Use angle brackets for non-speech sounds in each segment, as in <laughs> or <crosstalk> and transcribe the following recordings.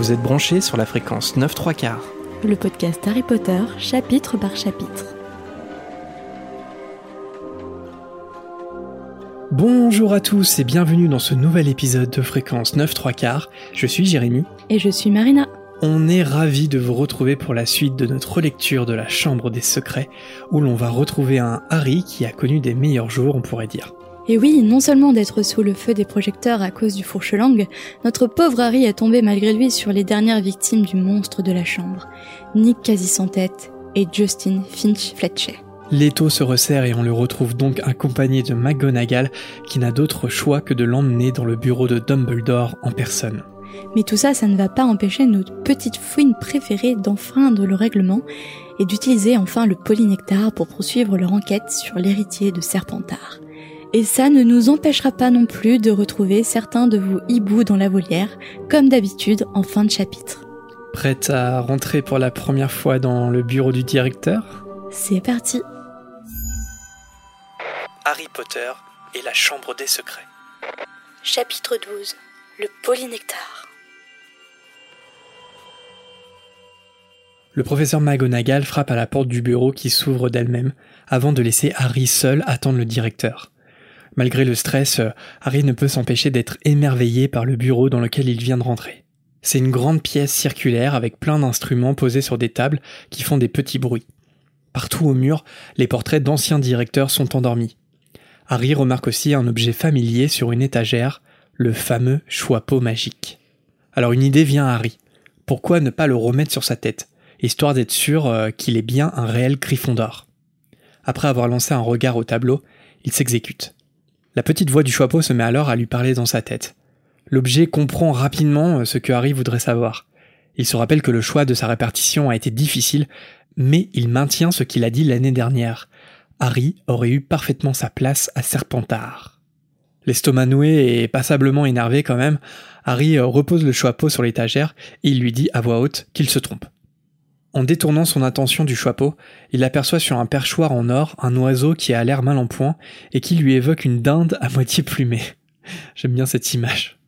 Vous êtes branchés sur la fréquence 9 3 quarts. Le podcast Harry Potter, chapitre par chapitre. Bonjour à tous et bienvenue dans ce nouvel épisode de fréquence 9 3 quarts. Je suis Jérémy. Et je suis Marina. On est ravis de vous retrouver pour la suite de notre relecture de la Chambre des Secrets, où l'on va retrouver un Harry qui a connu des meilleurs jours, on pourrait dire. Et oui, non seulement d'être sous le feu des projecteurs à cause du fourche-langue, notre pauvre Harry est tombé malgré lui sur les dernières victimes du monstre de la chambre, Nick quasi sans tête et Justin Finch Fletcher. L'étau se resserre et on le retrouve donc accompagné de McGonagall qui n'a d'autre choix que de l'emmener dans le bureau de Dumbledore en personne. Mais tout ça, ça ne va pas empêcher notre petite fouine préférée d'enfreindre le règlement et d'utiliser enfin le polynectar pour poursuivre leur enquête sur l'héritier de Serpentard. Et ça ne nous empêchera pas non plus de retrouver certains de vos hiboux dans la volière, comme d'habitude en fin de chapitre. Prête à rentrer pour la première fois dans le bureau du directeur? C'est parti Harry Potter et la Chambre des Secrets. Chapitre 12 Le polynectar Le professeur McGonagall frappe à la porte du bureau qui s'ouvre d'elle-même, avant de laisser Harry seul attendre le directeur. Malgré le stress, Harry ne peut s'empêcher d'être émerveillé par le bureau dans lequel il vient de rentrer. C'est une grande pièce circulaire avec plein d'instruments posés sur des tables qui font des petits bruits. Partout au mur, les portraits d'anciens directeurs sont endormis. Harry remarque aussi un objet familier sur une étagère, le fameux choix-peau magique. Alors une idée vient à Harry. Pourquoi ne pas le remettre sur sa tête, histoire d'être sûr euh, qu'il est bien un réel griffon d'or Après avoir lancé un regard au tableau, il s'exécute. La petite voix du choix-peau se met alors à lui parler dans sa tête. L'objet comprend rapidement euh, ce que Harry voudrait savoir. Il se rappelle que le choix de sa répartition a été difficile, mais il maintient ce qu'il a dit l'année dernière. Harry aurait eu parfaitement sa place à Serpentard. L'estomac noué et passablement énervé quand même, Harry euh, repose le choix-peau sur l'étagère et il lui dit à voix haute qu'il se trompe. En détournant son attention du choix-peau, il aperçoit sur un perchoir en or un oiseau qui a l'air mal en point et qui lui évoque une dinde à moitié plumée. <laughs> J'aime bien cette image.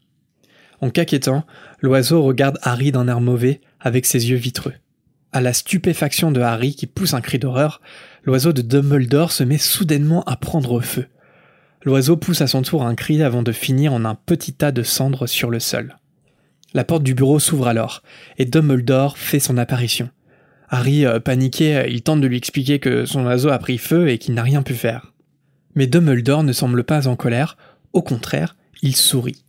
En caquettant, l'oiseau regarde Harry d'un air mauvais avec ses yeux vitreux. À la stupéfaction de Harry qui pousse un cri d'horreur, l'oiseau de Dumbledore se met soudainement à prendre feu. L'oiseau pousse à son tour un cri avant de finir en un petit tas de cendres sur le sol. La porte du bureau s'ouvre alors, et Dumbledore fait son apparition. Harry, euh, paniqué, euh, il tente de lui expliquer que son oiseau a pris feu et qu'il n'a rien pu faire. Mais Dumbledore ne semble pas en colère, au contraire, il sourit.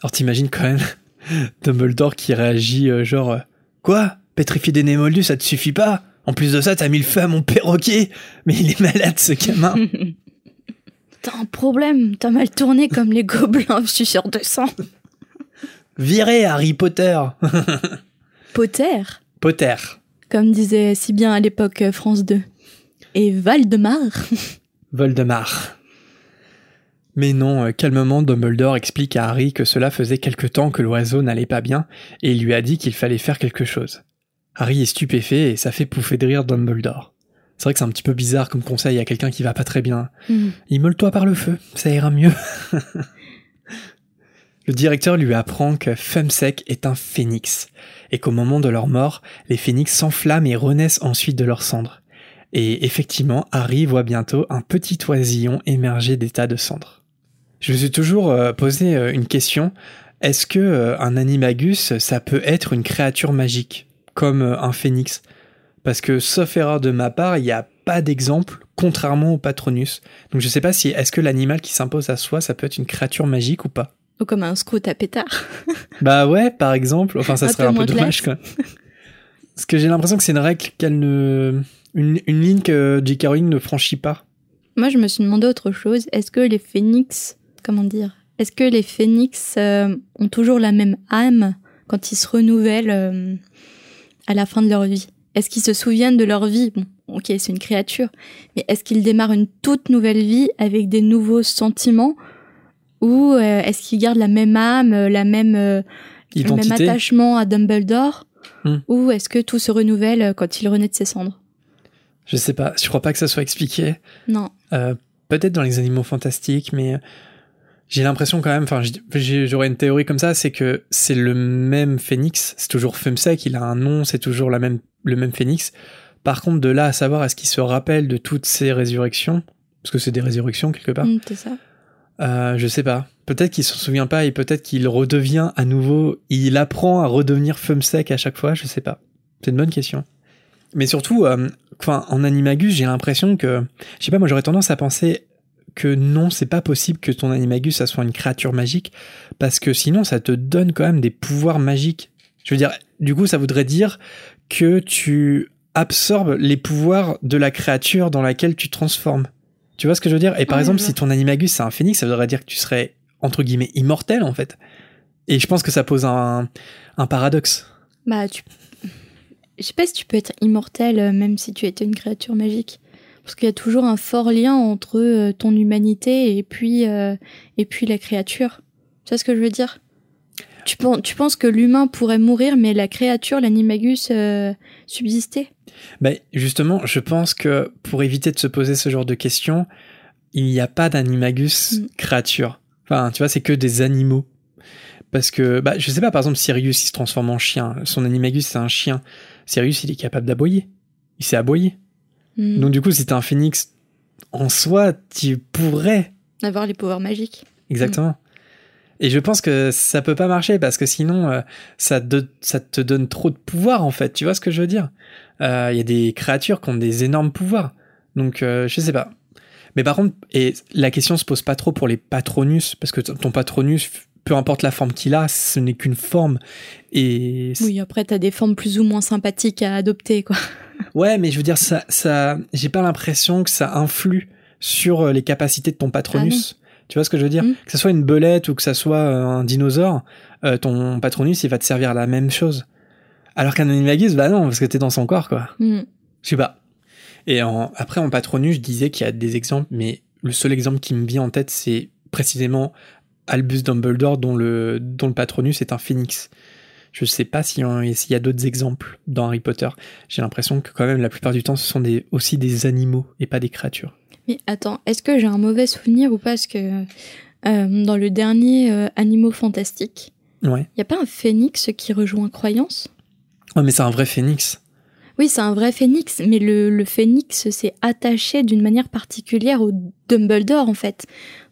Alors t'imagines quand même <laughs> Dumbledore qui réagit euh, genre Quoi? Pétrifier des némoldus, ça te suffit pas? En plus de ça, t'as mis le feu à mon perroquet! Mais il est malade ce gamin. <laughs> T'as un problème, t'as mal tourné comme les gobelins suceurs de sang. Virez Harry Potter. <laughs> Potter? Potter comme disait si bien à l'époque euh, France 2. Et Valdemar <laughs> Voldemar. Mais non, euh, calmement, Dumbledore explique à Harry que cela faisait quelque temps que l'oiseau n'allait pas bien, et il lui a dit qu'il fallait faire quelque chose. Harry est stupéfait et ça fait pouffer de rire Dumbledore. C'est vrai que c'est un petit peu bizarre comme conseil à quelqu'un qui va pas très bien. Mm. Immole-toi par le feu, ça ira mieux. <laughs> le directeur lui apprend que Fumsec est un phénix, et qu'au moment de leur mort, les phénix s'enflamment et renaissent ensuite de leurs cendres. Et effectivement, Harry voit bientôt un petit oisillon émerger des tas de cendres. Je me suis toujours euh, posé euh, une question. Est-ce que euh, un animagus, ça peut être une créature magique, comme un phénix? Parce que, sauf erreur de ma part, il n'y a pas d'exemple, contrairement au patronus. Donc je sais pas si est-ce que l'animal qui s'impose à soi, ça peut être une créature magique ou pas? Ou comme un scout à pétard. <laughs> Bah ouais, par exemple. Enfin, ça Un serait peu un peu dommage, quoi. Parce que j'ai l'impression que c'est une règle qu'elle ne. Une, une ligne que. Rowling ne franchit pas. Moi, je me suis demandé autre chose. Est-ce que les phénix, comment dire Est-ce que les phénix euh, ont toujours la même âme quand ils se renouvellent euh, à la fin de leur vie? Est-ce qu'ils se souviennent de leur vie? Bon, ok, c'est une créature, mais est-ce qu'ils démarrent une toute nouvelle vie avec des nouveaux sentiments? Ou euh, est-ce qu'ils gardent la même âme, euh, la même euh, le même attachement à Dumbledore Hmm. Ou est-ce que tout se renouvelle quand il renaît de ses cendres Je sais pas. Je crois pas que ça soit expliqué. Non. Euh, Peut-être dans les animaux fantastiques, mais J'ai l'impression quand même, enfin, j'aurais une théorie comme ça, c'est que c'est le même phénix, c'est toujours Femsec, il a un nom, c'est toujours la même, le même phénix. Par contre, de là à savoir est-ce qu'il se rappelle de toutes ces résurrections, parce que c'est des résurrections quelque part. Mm, c'est ça. Euh, je sais pas. Peut-être qu'il s'en souvient pas et peut-être qu'il redevient à nouveau, il apprend à redevenir Femsec à chaque fois, je sais pas. C'est une bonne question. Mais surtout, euh, en Animagus, j'ai l'impression que, je sais pas, moi j'aurais tendance à penser que non, c'est pas possible que ton Animagus ça soit une créature magique, parce que sinon ça te donne quand même des pouvoirs magiques. Je veux dire, du coup, ça voudrait dire que tu absorbes les pouvoirs de la créature dans laquelle tu transformes. Tu vois ce que je veux dire? Et par exemple, si ton Animagus c'est un phénix, ça voudrait dire que tu serais entre guillemets immortel en fait. Et je pense que ça pose un, un paradoxe. Bah, tu, je sais pas si tu peux être immortel euh, même si tu étais une créature magique. Parce qu'il y a toujours un fort lien entre euh, ton humanité et puis, euh, et puis la créature. Tu vois ce que je veux dire? Tu, tu penses que l'humain pourrait mourir, mais la créature, l'animagus, subsister ben Justement, je pense que pour éviter de se poser ce genre de questions, il n'y a pas d'animagus mm. créature. Enfin, tu vois, c'est que des animaux. Parce que, bah, je sais pas, par exemple, Sirius, il se transforme en chien. Son animagus, c'est un chien. Sirius, il est capable d'aboyer. Il sait aboyer. Hmm. Donc, du coup, si t'es un phénix, en soi, tu pourrais. Avoir les pouvoirs magiques. Exactement. Et je pense que ça peut pas marcher parce que sinon, euh, ça, ça te donne trop de pouvoir, en fait. Tu vois ce que je veux dire? Il euh, y a des créatures qui ont des énormes pouvoirs. Donc, euh, je sais pas. Mais par contre, et la question se pose pas trop pour les patronus, parce que ton patronus, peu importe la forme qu'il a, ce n'est qu'une forme. Et oui, après, tu as des formes plus ou moins sympathiques à adopter, quoi. <laughs> Ouais, mais je veux dire, ça, ça, j'ai pas l'impression que ça influe sur euh, les capacités de ton patronus. Ah tu vois ce que je veux dire? Mmh. Que ce soit une belette ou que ce soit euh, un dinosaure, euh, ton patronus, il va te servir à la même chose. Alors qu'un animagus, bah non, parce que t'es dans son corps, quoi. Mmh. Je sais pas. Et après, en patronus, je disais qu'il y a des exemples, mais le seul exemple qui me vient en tête, c'est précisément Albus Dumbledore dont le, dont le patronus est un phénix. Je sais pas s'il y a, d'autres exemples dans Harry Potter. J'ai l'impression que quand même la plupart du temps ce sont des, aussi des animaux et pas des créatures. Mais attends, est-ce que j'ai un mauvais souvenir ou pas? Parce que euh, dans le dernier euh, Animaux Fantastiques, il ouais. n'y a pas un phénix qui rejoint Croyance? Ouais, mais c'est un vrai phénix. Oui, c'est un vrai phénix, mais le, le phénix s'est attaché d'une manière particulière au Dumbledore en fait.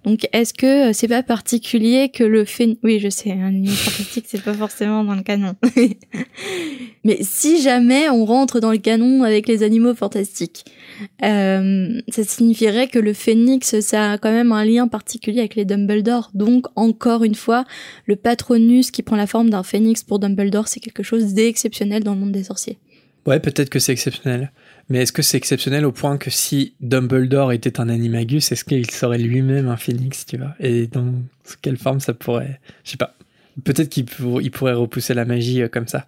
Donc, est-ce que euh, c'est pas particulier que le phénix... Oui, je sais, un animal <laughs> fantastique, c'est pas forcément dans le canon. <laughs> Mais si jamais on rentre dans le canon avec les animaux fantastiques, euh, ça signifierait que le phénix, ça a quand même un lien particulier avec les Dumbledore. Donc, encore une fois, le patronus qui prend la forme d'un phénix pour Dumbledore, c'est quelque chose d'exceptionnel dans le monde des sorciers. Ouais, peut-être que c'est exceptionnel. Mais est-ce que c'est exceptionnel au point que si Dumbledore était un animagus, est-ce qu'il serait lui-même un phénix, tu vois? Et dans quelle forme ça pourrait... Je sais pas. Peut-être qu'il pourrait repousser la magie euh, comme ça.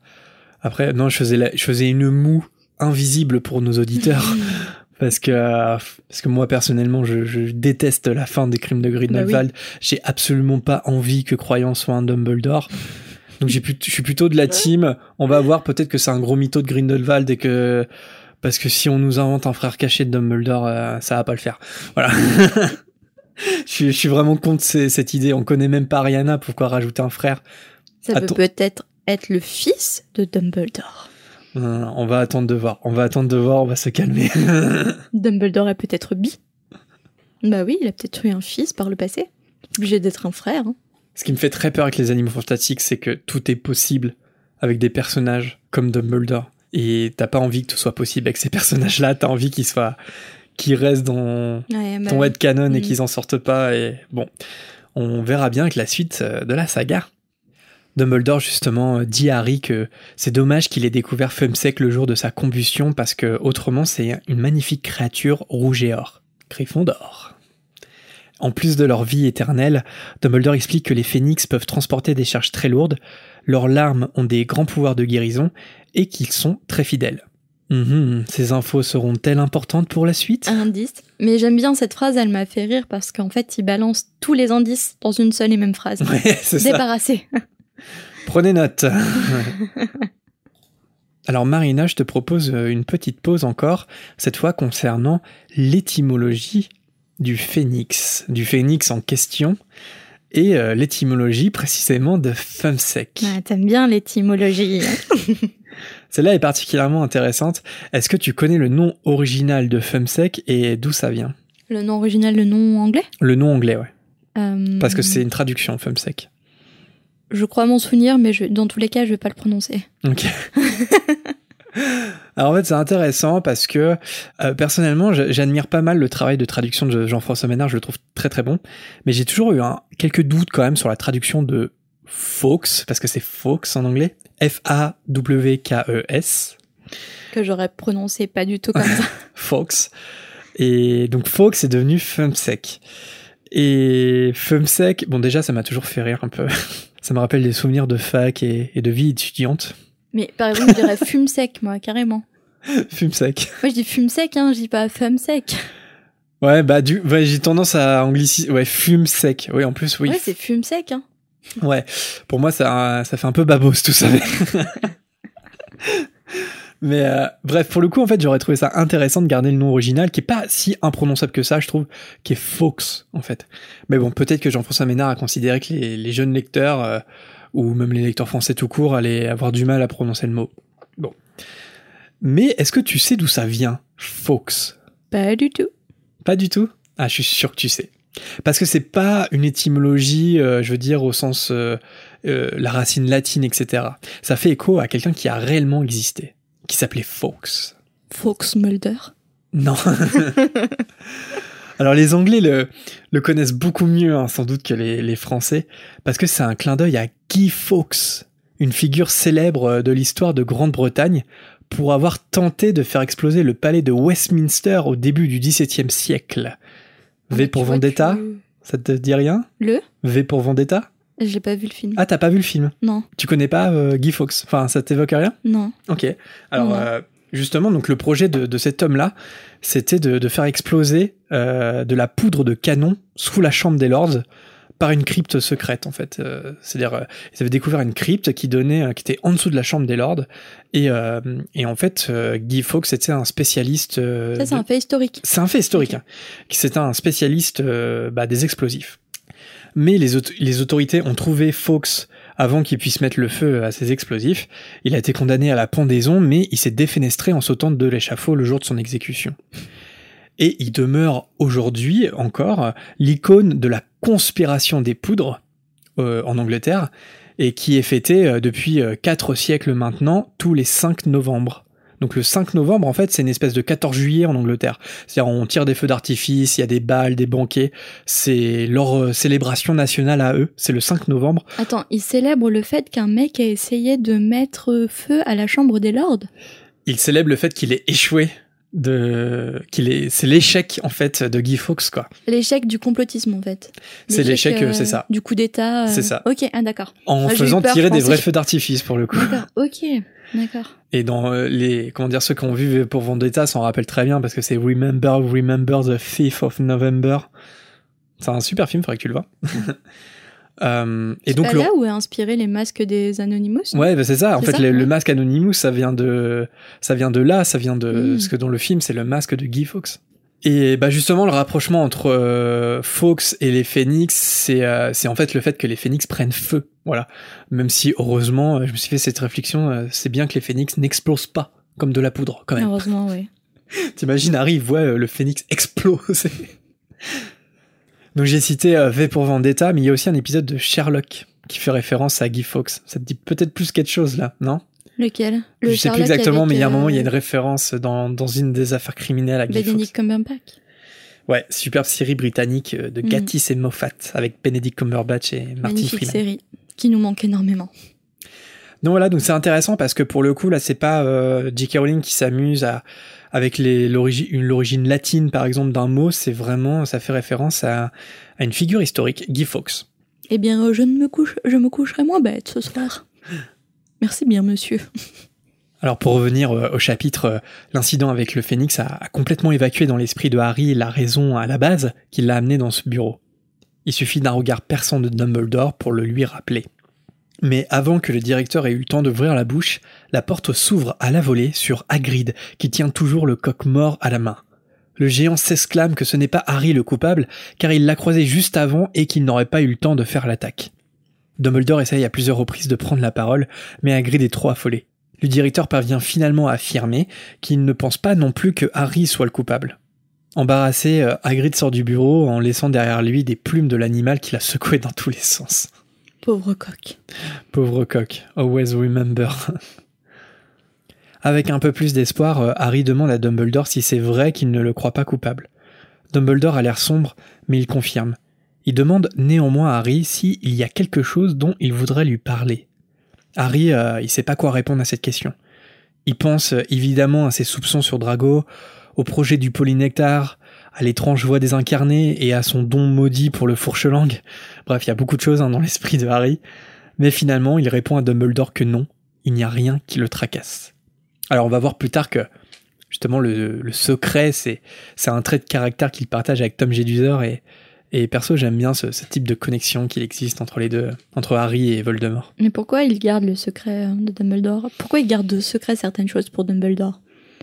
Après, non, je faisais, je faisais une moue invisible pour nos auditeurs. <laughs> <laughs> parce que parce que moi personnellement je, déteste la fin des crimes de Grindelwald. Bah j'ai absolument pas envie que Croyant soit un Dumbledore. Donc j'ai je suis plutôt de la team. On va voir peut-être que c'est un gros mytho de Grindelwald et que parce que si on nous invente un frère caché de Dumbledore, euh, ça va pas le faire. Voilà. <laughs> je, suis vraiment contre cette idée. On connaît même pas Ariana, pourquoi rajouter un frère Ça peut peut-être être le fils de Dumbledore. Euh, on va attendre de voir. On va attendre de voir. On va se calmer. <laughs> Dumbledore est peut-être bi. Bah oui, il a peut-être eu un fils par le passé. Obligé d'être un frère. Hein. Ce qui me fait très peur avec les animaux fantastiques, c'est que tout est possible avec des personnages comme Dumbledore. Et t'as pas envie que tout soit possible avec ces personnages-là, t'as envie qu'ils soient, qu'ils restent dans ouais, bah ton headcanon et mm. qu'ils en sortent pas. Et bon, on verra bien avec la suite euh, de la saga. Dumbledore justement euh, dit à Harry que c'est dommage qu'il ait découvert Fumsec le jour de sa combustion parce que autrement c'est une magnifique créature rouge et or, d'or. En plus de leur vie éternelle, Dumbledore explique que les phénix peuvent transporter des charges très lourdes, leurs larmes ont des grands pouvoirs de guérison et qu'ils sont très fidèles. Mhm, ces infos seront-elles importantes pour la suite? Indice. Mais j'aime bien cette phrase, elle m'a fait rire parce qu'en fait, il balance tous les indices dans une seule et même phrase. Ouais, <laughs> c'est Débarrassé. Prenez note. <laughs> Alors Marina, je te propose euh, une petite pause encore, cette fois concernant l'étymologie du phénix, du phénix en question. et euh, l'étymologie précisément de Fumsec. Ah, T'aimes bien l'étymologie. <laughs> Celle-là est particulièrement intéressante. Est-ce que tu connais le nom original de Fumsec et d'où ça vient? Le nom original, le nom anglais? Le nom anglais, ouais. Euh, Parce que c'est une traduction, Fumsec. Je crois m'en souvenir, mais je- dans tous les cas, je vais pas le prononcer. Ok. <laughs> Alors en fait, c'est intéressant parce que euh, personnellement, j'admire pas mal le travail de traduction de Jean-François Ménard, je le trouve très très bon. Mais j'ai toujours eu un, quelques doutes quand même sur la traduction de Fox, parce que c'est Fox en anglais. F-A-W-K-E-S. Que j'aurais prononcé pas du tout comme ça. <laughs> Fox. Et donc Fox est devenu Fumsec. Et Fumsec, bon déjà ça m'a toujours fait rire un peu. <laughs> ça me rappelle des souvenirs de fac et, et de vie étudiante. Mais par exemple, je dirais <laughs> fume sec, moi, carrément. Fumsec. Moi, je dis fume sec, hein, je dis pas femme sec. Ouais, bah du, ouais, j'ai tendance à angliciser. Ouais, Fumsec. Oui, en plus, oui. Ouais, c'est fume sec, hein. Ouais. Pour moi, ça, ça fait un peu babos tout ça. mais- Mais euh, bref, pour le coup, en fait, j'aurais trouvé ça intéressant de garder le nom original, qui est pas si imprononçable que ça, je trouve, qui est Fox, en fait. Mais bon, peut-être que Jean-François Ménard a considéré que les, les jeunes lecteurs, euh, ou même les lecteurs français tout court, allaient avoir du mal à prononcer le mot. Bon. Mais est-ce que tu sais d'où ça vient, Fox? Pas du tout. Pas du tout? Ah, je suis sûr que tu sais. Parce que c'est pas une étymologie, euh, je veux dire, au sens euh, euh, la racine latine, etc. Ça fait écho à quelqu'un qui a réellement existé, qui s'appelait Fox. Fox Mulder? Non. <laughs> <laughs> Alors les Anglais le, le connaissent beaucoup mieux, hein, sans doute, que les, les Français, parce que c'est un clin d'œil à Guy Fawkes, une figure célèbre euh, de l'histoire de Grande-Bretagne, pour avoir tenté de faire exploser le palais de Westminster au début du XVIIe siècle. V pour Vendetta, tu- ça te dit rien? Le? V pour Vendetta? J'ai pas vu le film. Ah, t'as pas vu le film? Non, Tu connais pas euh, Guy Fawkes? Enfin, ça t'évoque rien? Non. Ok. Alors, euh, justement, donc le projet de, de cet homme-là, c'était de, de faire exploser euh, de la poudre de canon sous la chambre des lords par une crypte secrète, en fait. Euh, C'est-à-dire, euh, ils avaient découvert une crypte qui donnait, euh, qui était en dessous de la chambre des lords, et, et en fait, Guy Fawkes était un spécialiste. Ça, c'est de- un fait historique. c'est un fait historique, Ok. hein, qui c'était un spécialiste bah, des explosifs. Mais les, auto- les autorités ont trouvé Fawkes avant qu'il puisse mettre le feu à ces explosifs. Il a été condamné à la pendaison, mais il s'est défenestré en sautant de l'échafaud le jour de son exécution. Et il demeure aujourd'hui encore l'icône de la conspiration des poudres euh, en Angleterre, et qui est fêtée euh, depuis euh, quatre siècles maintenant, tous les 5 novembre. Donc le 5 novembre, en fait, c'est une espèce de 14 juillet en Angleterre. C'est-à-dire on tire des feux d'artifice, il y a des balles, des banquets. C'est leur euh, célébration nationale à eux. C'est le 5 novembre. Attends, il célèbre le fait qu'un mec a essayé de mettre feu à la chambre des lords? Ils célèbrent le fait qu'il ait échoué de qu'il est c'est l'échec en fait de Guy Fawkes quoi. L'échec du complotisme, en fait. C'est l'échec, euh, c'est ça. Du coup d'État. euh, C'est ça. Ok, ah, d'accord. En Ah, faisant peur, tirer des vrais feux d'artifice pour le coup. D'accord, ok, d'accord. Et dans euh, les comment dire ceux qui ont vu pour Vendetta s'en rappellent très bien parce que c'est Remember Remember the 5th of November. C'est un super film, faudrait que tu le vois. <laughs> Euh, et C'est donc pas le- là où est inspiré les masques des Anonymous? Non Ouais, bah c'est ça. En fait, ça, le, masque Anonymous, ça vient de, ça vient de là, ça vient de, Mm. parce que dans le film, c'est le masque de Guy Fawkes. Et bah justement, le rapprochement entre euh, Fawkes et les phénix, c'est, euh, c'est en fait le fait que les phénix prennent feu. Voilà. Même si heureusement, euh, je me suis fait cette réflexion, euh, c'est bien que les phénix n'explosent pas comme de la poudre, quand même. Heureusement, oui. <laughs> T'imagines, Harry voit le phénix exploser. <laughs> Donc j'ai cité V pour Vendetta, mais il y a aussi un épisode de Sherlock qui fait référence à Guy Fawkes. Ça te dit peut-être plus quelque chose là, non? Lequel? Je Le sais plus exactement, mais il y a un moment, il y a une référence dans, dans une des affaires criminelles à Guy Benedict. Cumberbatch. Ouais, superbe série britannique euh, de Mhm. Gatiss et Moffat avec Benedict Cumberbatch et Martin Magnifique Freeman. série qui nous manque énormément. Donc voilà, donc c'est intéressant parce que pour le coup là, c'est pas euh, J.K. Rowling qui s'amuse à avec l'origine latine par exemple d'un mot, c'est vraiment ça fait référence à, à une figure historique, Guy Fawkes. Eh bien, euh, je ne me couche, je me coucherai moins bête ce soir. <laughs> Merci bien, monsieur. Alors pour revenir euh, au chapitre, euh, l'incident avec le phénix a, a complètement évacué dans l'esprit de Harry la raison à la base qui l'a amené dans ce bureau. Il suffit d'un regard perçant de Dumbledore pour le lui rappeler. Mais avant que le directeur ait eu le temps d'ouvrir la bouche, la porte s'ouvre à la volée sur Hagrid, qui tient toujours le coq mort à la main. Le géant s'exclame que ce n'est pas Harry le coupable, car il l'a croisé juste avant et qu'il n'aurait pas eu le temps de faire l'attaque. Dumbledore essaye à plusieurs reprises de prendre la parole, mais Hagrid est trop affolé. Le directeur parvient finalement à affirmer qu'il ne pense pas non plus que Harry soit le coupable. Embarrassé, euh, Hagrid sort du bureau en laissant derrière lui des plumes de l'animal qu'il a secoué dans tous les sens. Pauvre coq. Pauvre coq, always remember. Avec un peu plus d'espoir, euh, Harry demande à Dumbledore si c'est vrai qu'il ne le croit pas coupable. Dumbledore a l'air sombre, mais il confirme. Il demande néanmoins à Harry s'il y a quelque chose dont il voudrait lui parler. Harry, euh, il sait pas quoi répondre à cette question. Il pense euh, évidemment à ses soupçons sur Drago, au projet du polynectar, à l'étrange voix des incarnés et à son don maudit pour le fourche-langue. Bref, il y a beaucoup de choses hein, dans l'esprit de Harry. Mais finalement, il répond à Dumbledore que non, il n'y a rien qui le tracasse. Alors on va voir plus tard que justement le, le secret, c'est c'est un trait de caractère qu'il partage avec Tom Jedusor et et perso j'aime bien ce, ce type de connexion qu'il existe entre les deux, entre Harry et Voldemort. Mais pourquoi il garde le secret euh, de Dumbledore? Pourquoi il garde de secret certaines choses pour Dumbledore?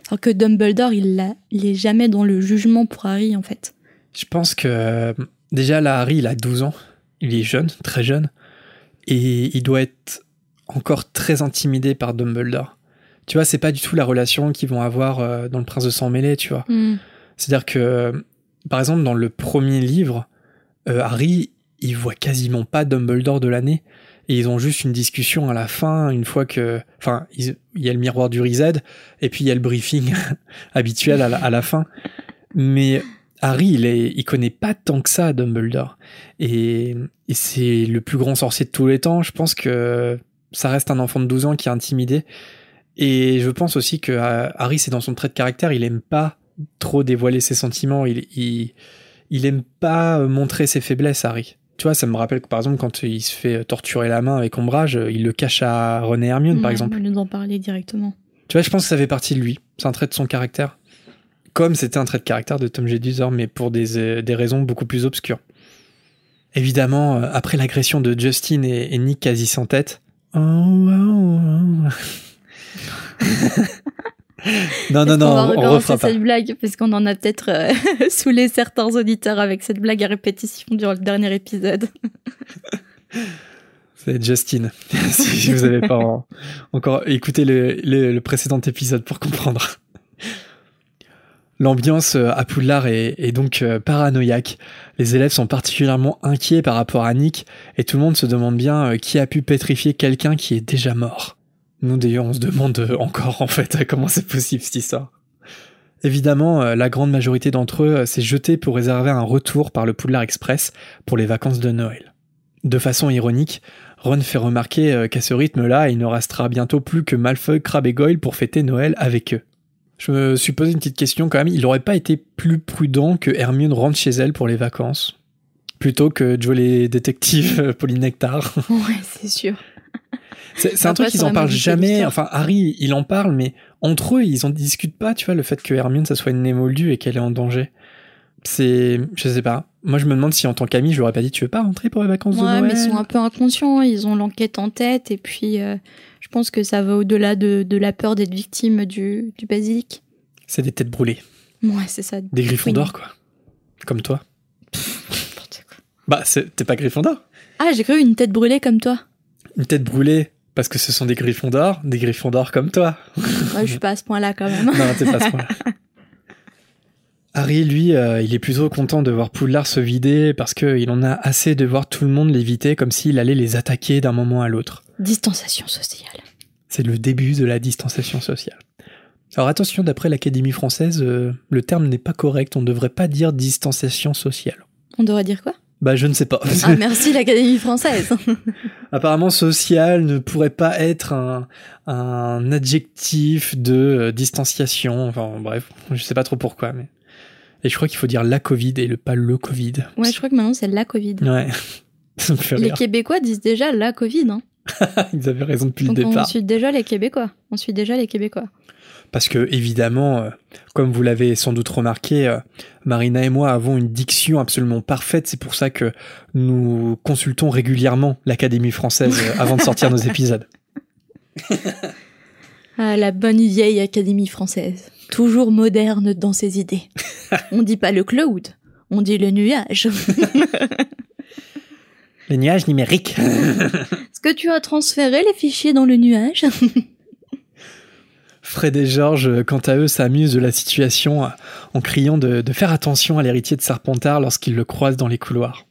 Alors que Dumbledore, il, l'a- il est jamais dans le jugement pour Harry, en fait. Je pense que déjà là Harry il a 12 ans, il est jeune, très jeune, et il doit être encore très intimidé par Dumbledore. Tu vois, c'est pas du tout la relation qu'ils vont avoir euh, dans Le Prince de Sang Mêlé, tu vois. C'est-à-dire que, par exemple, dans le premier livre, euh, Harry, il voit quasiment pas Dumbledore de l'année. Et ils ont juste une discussion à la fin, une fois que... Enfin, il y a le miroir du Rized, et puis il y a le briefing <laughs> habituel à la, à la fin. Mais Harry, il, est, il connaît pas tant que ça Dumbledore. Et, et c'est le plus grand sorcier de tous les temps. Je pense que ça reste un enfant de 12 ans qui est intimidé. Et je pense aussi que euh, Harry, c'est dans son trait de caractère, il aime pas trop dévoiler ses sentiments. Il, il, il aime pas euh, montrer ses faiblesses, Harry. Tu vois, ça me rappelle que par exemple, quand il se fait torturer la main avec Ombrage, il le cache à René Hermione, par exemple. Au lieu d'en parler directement. Tu vois, je pense que ça fait partie de lui. C'est un trait de son caractère. Comme c'était un trait de caractère de Tom Jedusor, mais pour des, euh, des raisons beaucoup plus obscures. Évidemment, euh, après l'agression de Justin et, et Nick quasi sans tête. Oh, oh, <laughs> oh. Non, non, non, on, on recommencer refera pas. cette blague parce qu'on en a peut-être euh, <laughs> saoulé certains auditeurs avec cette blague à répétition durant le dernier épisode. <laughs> C'est Justin. <laughs> si vous n'avez pas en- encore écouté le, le- le précédent épisode pour comprendre. L'ambiance euh, à Poudlard est, est donc euh, paranoïaque. Les élèves sont particulièrement inquiets par rapport à Nick et tout le monde se demande bien euh, qui a pu pétrifier quelqu'un qui est déjà mort. Nous d'ailleurs on se demande euh, encore <laughs> en fait comment c'est possible cette histoire. Évidemment, euh, la grande majorité d'entre eux euh, s'est jetée pour réserver un retour par le Poudlard Express pour les vacances de Noël. De façon ironique, Ron fait remarquer qu'à ce rythme-là, il ne restera bientôt plus que Malfoy, Crabbe et Goyle pour fêter Noël avec eux. Je me suis posé une petite question quand même, il aurait pas été plus prudent que Hermione rentre chez elle pour les vacances Plutôt que Joe les détectives <laughs> euh, Polynectar ouais, c'est sûr. C'est un truc qu'ils en parlent jamais, enfin Harry il en parle, mais entre eux ils en discutent pas, tu vois, le fait que Hermione ça soit une émoldue et qu'elle est en danger. C'est... je sais pas. Moi je me demande si en tant qu'ami je leur ai pas dit tu veux pas rentrer pour les vacances de Ouais, Noël mais ils sont un peu inconscients, ils ont l'enquête en tête, et puis euh, je pense que ça va au-delà de, de la peur d'être victime du, du basilic. C'est des têtes brûlées. Ouais, c'est ça. Des Gryffondors, quoi. Comme toi. N'importe quoi. Bah, t'es pas Gryffondor Ah, j'ai cru une tête brûlée comme toi. Une tête brûlée parce que ce sont des Gryffondors, des Gryffondors comme toi. Ouais, je suis pas à ce point-là quand même. non, t'es pas à ce point-là. <laughs> Harry, lui, euh, il est plutôt content de voir Poudlard se vider parce qu'il en a assez de voir tout le monde l'éviter comme s'il allait les attaquer d'un moment à l'autre. Distanciation sociale. C'est le début de la distanciation sociale. Alors attention, d'après l'Académie française, euh, le terme n'est pas correct, on ne devrait pas dire distanciation sociale. On devrait dire quoi? Bah je ne sais pas. Ah, merci l'Académie française. <laughs> Apparemment, social ne pourrait pas être un, un adjectif de euh, distanciation. Enfin, bref, je sais pas trop pourquoi, mais. Et je crois qu'il faut dire la Covid et le pas le Covid. Ouais, je crois que maintenant c'est la Covid. Ouais. <laughs> Ça me fait Les rire. Québécois disent déjà la Covid. Hein. <laughs> Ils avaient raison depuis Donc le on départ. suit déjà les Québécois. On suit déjà les Québécois. Parce que, évidemment, euh, comme vous l'avez sans doute remarqué, euh, Marina et moi avons une diction absolument parfaite. C'est pour ça que nous consultons régulièrement l'Académie française euh, avant de sortir nos épisodes. <laughs> Ah, la bonne vieille Académie française. Toujours moderne dans ses idées. on dit pas le cloud, on dit le nuage. <laughs> le nuage numérique. Est-ce que tu as transféré les fichiers dans le nuage? <laughs> Fred et Georges, quant à eux, s'amusent de la situation en criant de, faire attention à l'héritier de Serpentard lorsqu'ils le croisent dans les couloirs.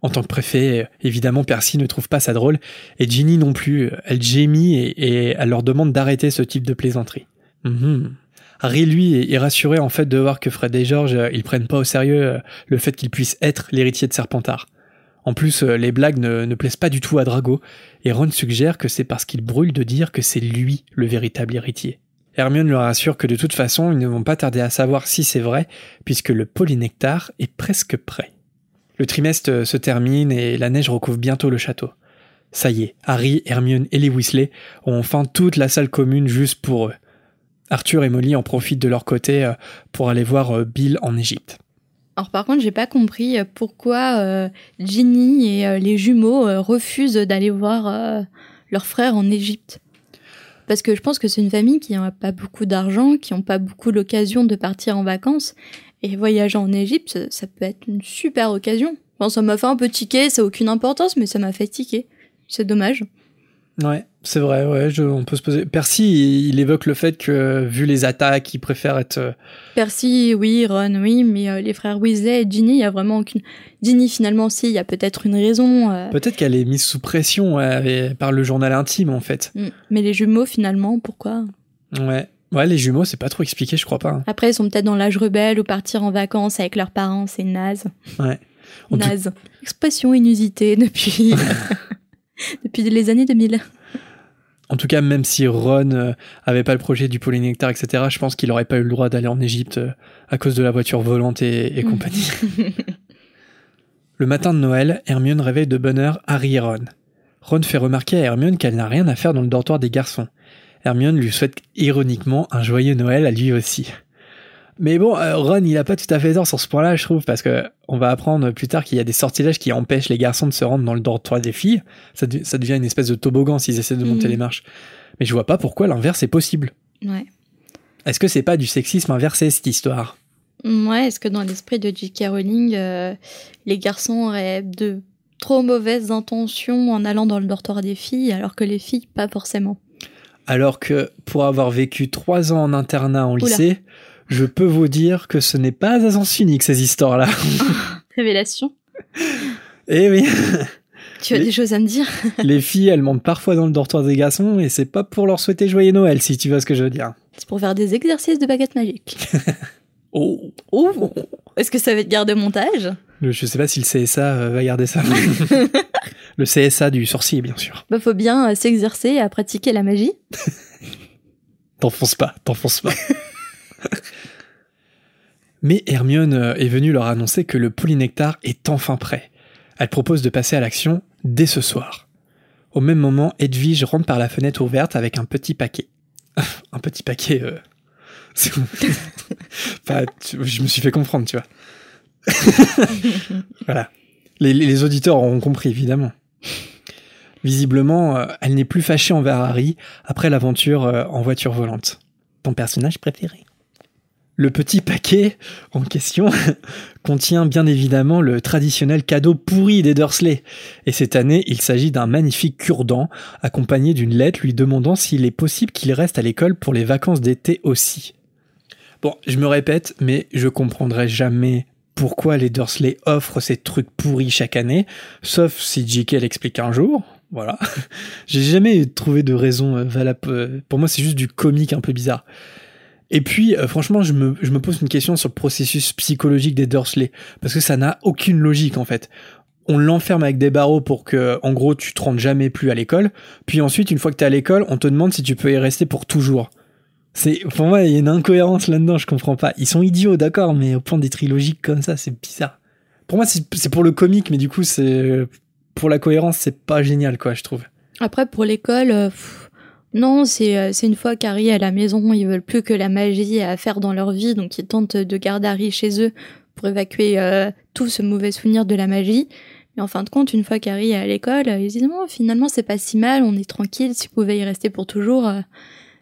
En tant que préfet, évidemment, Percy ne trouve pas ça drôle, et Ginny non plus. Elle gémit et, elle leur demande d'arrêter ce type de plaisanterie. Mhm. Harry, lui, est rassuré en fait de voir que Fred et George, ils prennent pas au sérieux euh, le fait qu'ils puissent être l'héritier de Serpentard. En plus, euh, les blagues ne, plaisent pas du tout à Drago, et Ron suggère que c'est parce qu'il brûle de dire que c'est lui le véritable héritier. Hermione leur assure que de toute façon, ils ne vont pas tarder à savoir si c'est vrai, puisque le polynectar est presque prêt. Le trimestre se termine et la neige recouvre bientôt le château. Ça y est, Harry, Hermione et les Weasley ont enfin toute la salle commune juste pour eux. Arthur et Molly en profitent de leur côté euh, pour aller voir euh, Bill en Égypte. Alors par contre, j'ai pas compris euh, pourquoi Ginny et les jumeaux refusent d'aller voir leur frère en Égypte. Parce que je pense que c'est une famille qui n'a pas beaucoup d'argent, qui n'ont pas beaucoup l'occasion de partir en vacances, et voyager en Égypte, ça, peut être une super occasion. Enfin, ça m'a fait un peu tiquer, ça n'a aucune importance, mais ça m'a fait tiquer. C'est dommage. Ouais, c'est vrai, ouais, on peut se poser. Percy, il, évoque le fait que, vu les attaques, il préfère être. Euh, Percy, oui, Ron, oui, mais euh, les frères Weasley et Ginny, il y a vraiment aucune. Ginny, finalement, si, il y a peut-être une raison. Euh. Peut-être qu'elle est mise sous pression par le journal intime, en fait. Mm. Mais les jumeaux, finalement, pourquoi? Ouais. Ouais, les jumeaux, c'est pas trop expliqué, je crois pas. Hein. Après, ils sont peut-être dans l'âge rebelle ou partir en vacances avec leurs parents, c'est naze. Ouais. naze. Expression inusitée depuis, <laughs> <laughs> <laughs> depuis les années 2000. En tout cas, même si Ron euh, avait pas le projet du polynectar, etc., je pense qu'il aurait pas eu le droit d'aller en Égypte euh, à cause de la voiture volante et, compagnie. <laughs> le matin de Noël, Hermione réveille de bonne heure Harry et Ron. Ron fait remarquer à Hermione qu'elle n'a rien à faire dans le dortoir des garçons. Hermione lui souhaite ironiquement un joyeux Noël à lui aussi. Mais bon, euh, Ron, il a pas tout à fait tort sur ce point-là, je trouve, parce que on va apprendre plus tard qu'il y a des sortilèges qui empêchent les garçons de se rendre dans le dortoir des filles. Ça, devient une espèce de toboggan s'ils essaient de monter mhm. les marches. Mais je vois pas pourquoi l'inverse est possible. Ouais. Est-ce que c'est pas du sexisme inversé cette histoire? Ouais, est-ce que dans l'esprit de J.K. Rowling, euh, les garçons auraient de trop mauvaises intentions en allant dans le dortoir des filles, alors que les filles, pas forcément? Alors que pour avoir vécu trois ans en internat en lycée, je peux vous dire que ce n'est pas à sens unique ces histoires-là. <laughs> Révélation. Eh oui. Tu as des choses à me dire <laughs> Les filles, elles montent parfois dans le dortoir des garçons et c'est pas pour leur souhaiter joyeux Noël, si tu vois ce que je veux dire. C'est pour faire des exercices de baguette magique. <laughs> oh. oh. Est-ce que ça va être garde montage? Je sais pas si le CSA euh, va garder ça. Le CSA du sorcier, bien sûr. Bah, faut bien euh, s'exercer à pratiquer la magie. t'enfonce pas, t'enfonce pas. <laughs> Mais Hermione euh, est venue leur annoncer que le polynectar est enfin prêt. Elle propose de passer à l'action dès ce soir. Au même moment, Edwige rentre par la fenêtre ouverte avec un petit paquet. <laughs> un petit paquet. Euh... <laughs> enfin, je me suis fait comprendre, tu vois. voilà. Les, les auditeurs auront compris, évidemment. Visiblement, euh, elle n'est plus fâchée envers Harry après l'aventure en voiture volante. Ton personnage préféré le petit paquet en question <laughs> contient bien évidemment le traditionnel cadeau pourri des Dursley. Et cette année, il s'agit d'un magnifique cure-dent accompagné d'une lettre lui demandant s'il est possible qu'il reste à l'école pour les vacances d'été aussi. Bon, je me répète, mais je comprendrai jamais pourquoi les Dursley offrent ces trucs pourris chaque année, sauf si J.K. l'explique un jour. Voilà. <laughs> J'ai jamais trouvé de raison euh, valable. Euh, pour moi, c'est juste du comique un peu bizarre. Et puis, euh, franchement, je me, je me pose une question sur le processus psychologique des Dursley, parce que ça n'a aucune logique en fait. On l'enferme avec des barreaux pour que, en gros, tu te rendes jamais plus à l'école. Puis ensuite, une fois que t'es à l'école, on te demande si tu peux y rester pour toujours. C'est, pour moi, il y a une incohérence là-dedans, je comprends pas. Ils sont idiots, d'accord, mais au point des trilogiques comme ça, c'est bizarre. Pour moi, c'est pour le comique, mais du coup, c'est, pour la cohérence, c'est pas génial, quoi, je trouve. Après, pour l'école, euh, non, c'est, euh, c'est une fois qu'Harry est à la maison, ils veulent plus que la magie à faire dans leur vie, donc ils tentent de garder Harry chez eux pour évacuer euh, tout ce mauvais souvenir de la magie. Mais en fin de compte, une fois qu'Harry est à l'école, ils disent, non, finalement, c'est pas si mal, on est tranquille, si vous pouvez y rester pour toujours,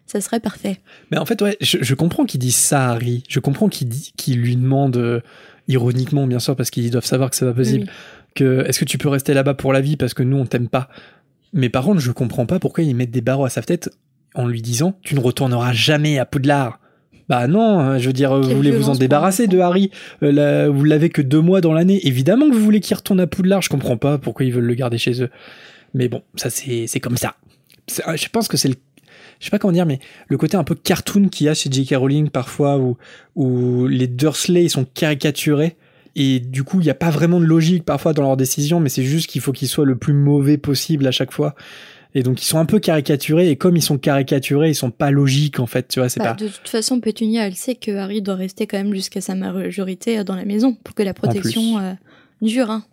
ça serait parfait. Mais en fait, ouais, je, je comprends qu'il dise ça à Harry. Je comprends qu'il dit, qu'il lui demande euh, ironiquement, bien sûr, parce qu'ils doivent savoir que c'est pas possible. Oui. Que est-ce que tu peux rester là-bas pour la vie? Parce que nous on t'aime pas. Mais par contre, je comprends pas pourquoi ils mettent des barreaux à sa tête en lui disant tu ne retourneras jamais à Poudlard. Bah non, hein, je veux dire, vous Quelle voulez vous en débarrasser de. Harry. Euh, là, vous l'avez que deux mois dans l'année. Évidemment que vous voulez qu'il retourne à Poudlard. Je comprends pas pourquoi ils veulent le garder chez eux. Mais bon, ça c'est comme ça. C'est- Je pense que c'est le je sais pas comment dire, mais le côté un peu cartoon qu'il y a chez J.K. Rowling parfois, où, où les Dursley ils sont caricaturés, et du coup il n'y a pas vraiment de logique parfois dans leurs décisions, mais c'est juste qu'il faut qu'ils soient le plus mauvais possible à chaque fois. Et donc ils sont un peu caricaturés, et comme ils sont caricaturés, ils sont pas logiques en fait, tu vois, c'est Bah, pas... De toute façon, Pétunia, elle sait que Harry doit rester quand même jusqu'à sa majorité euh, dans la maison pour que la protection euh, dure. Hein.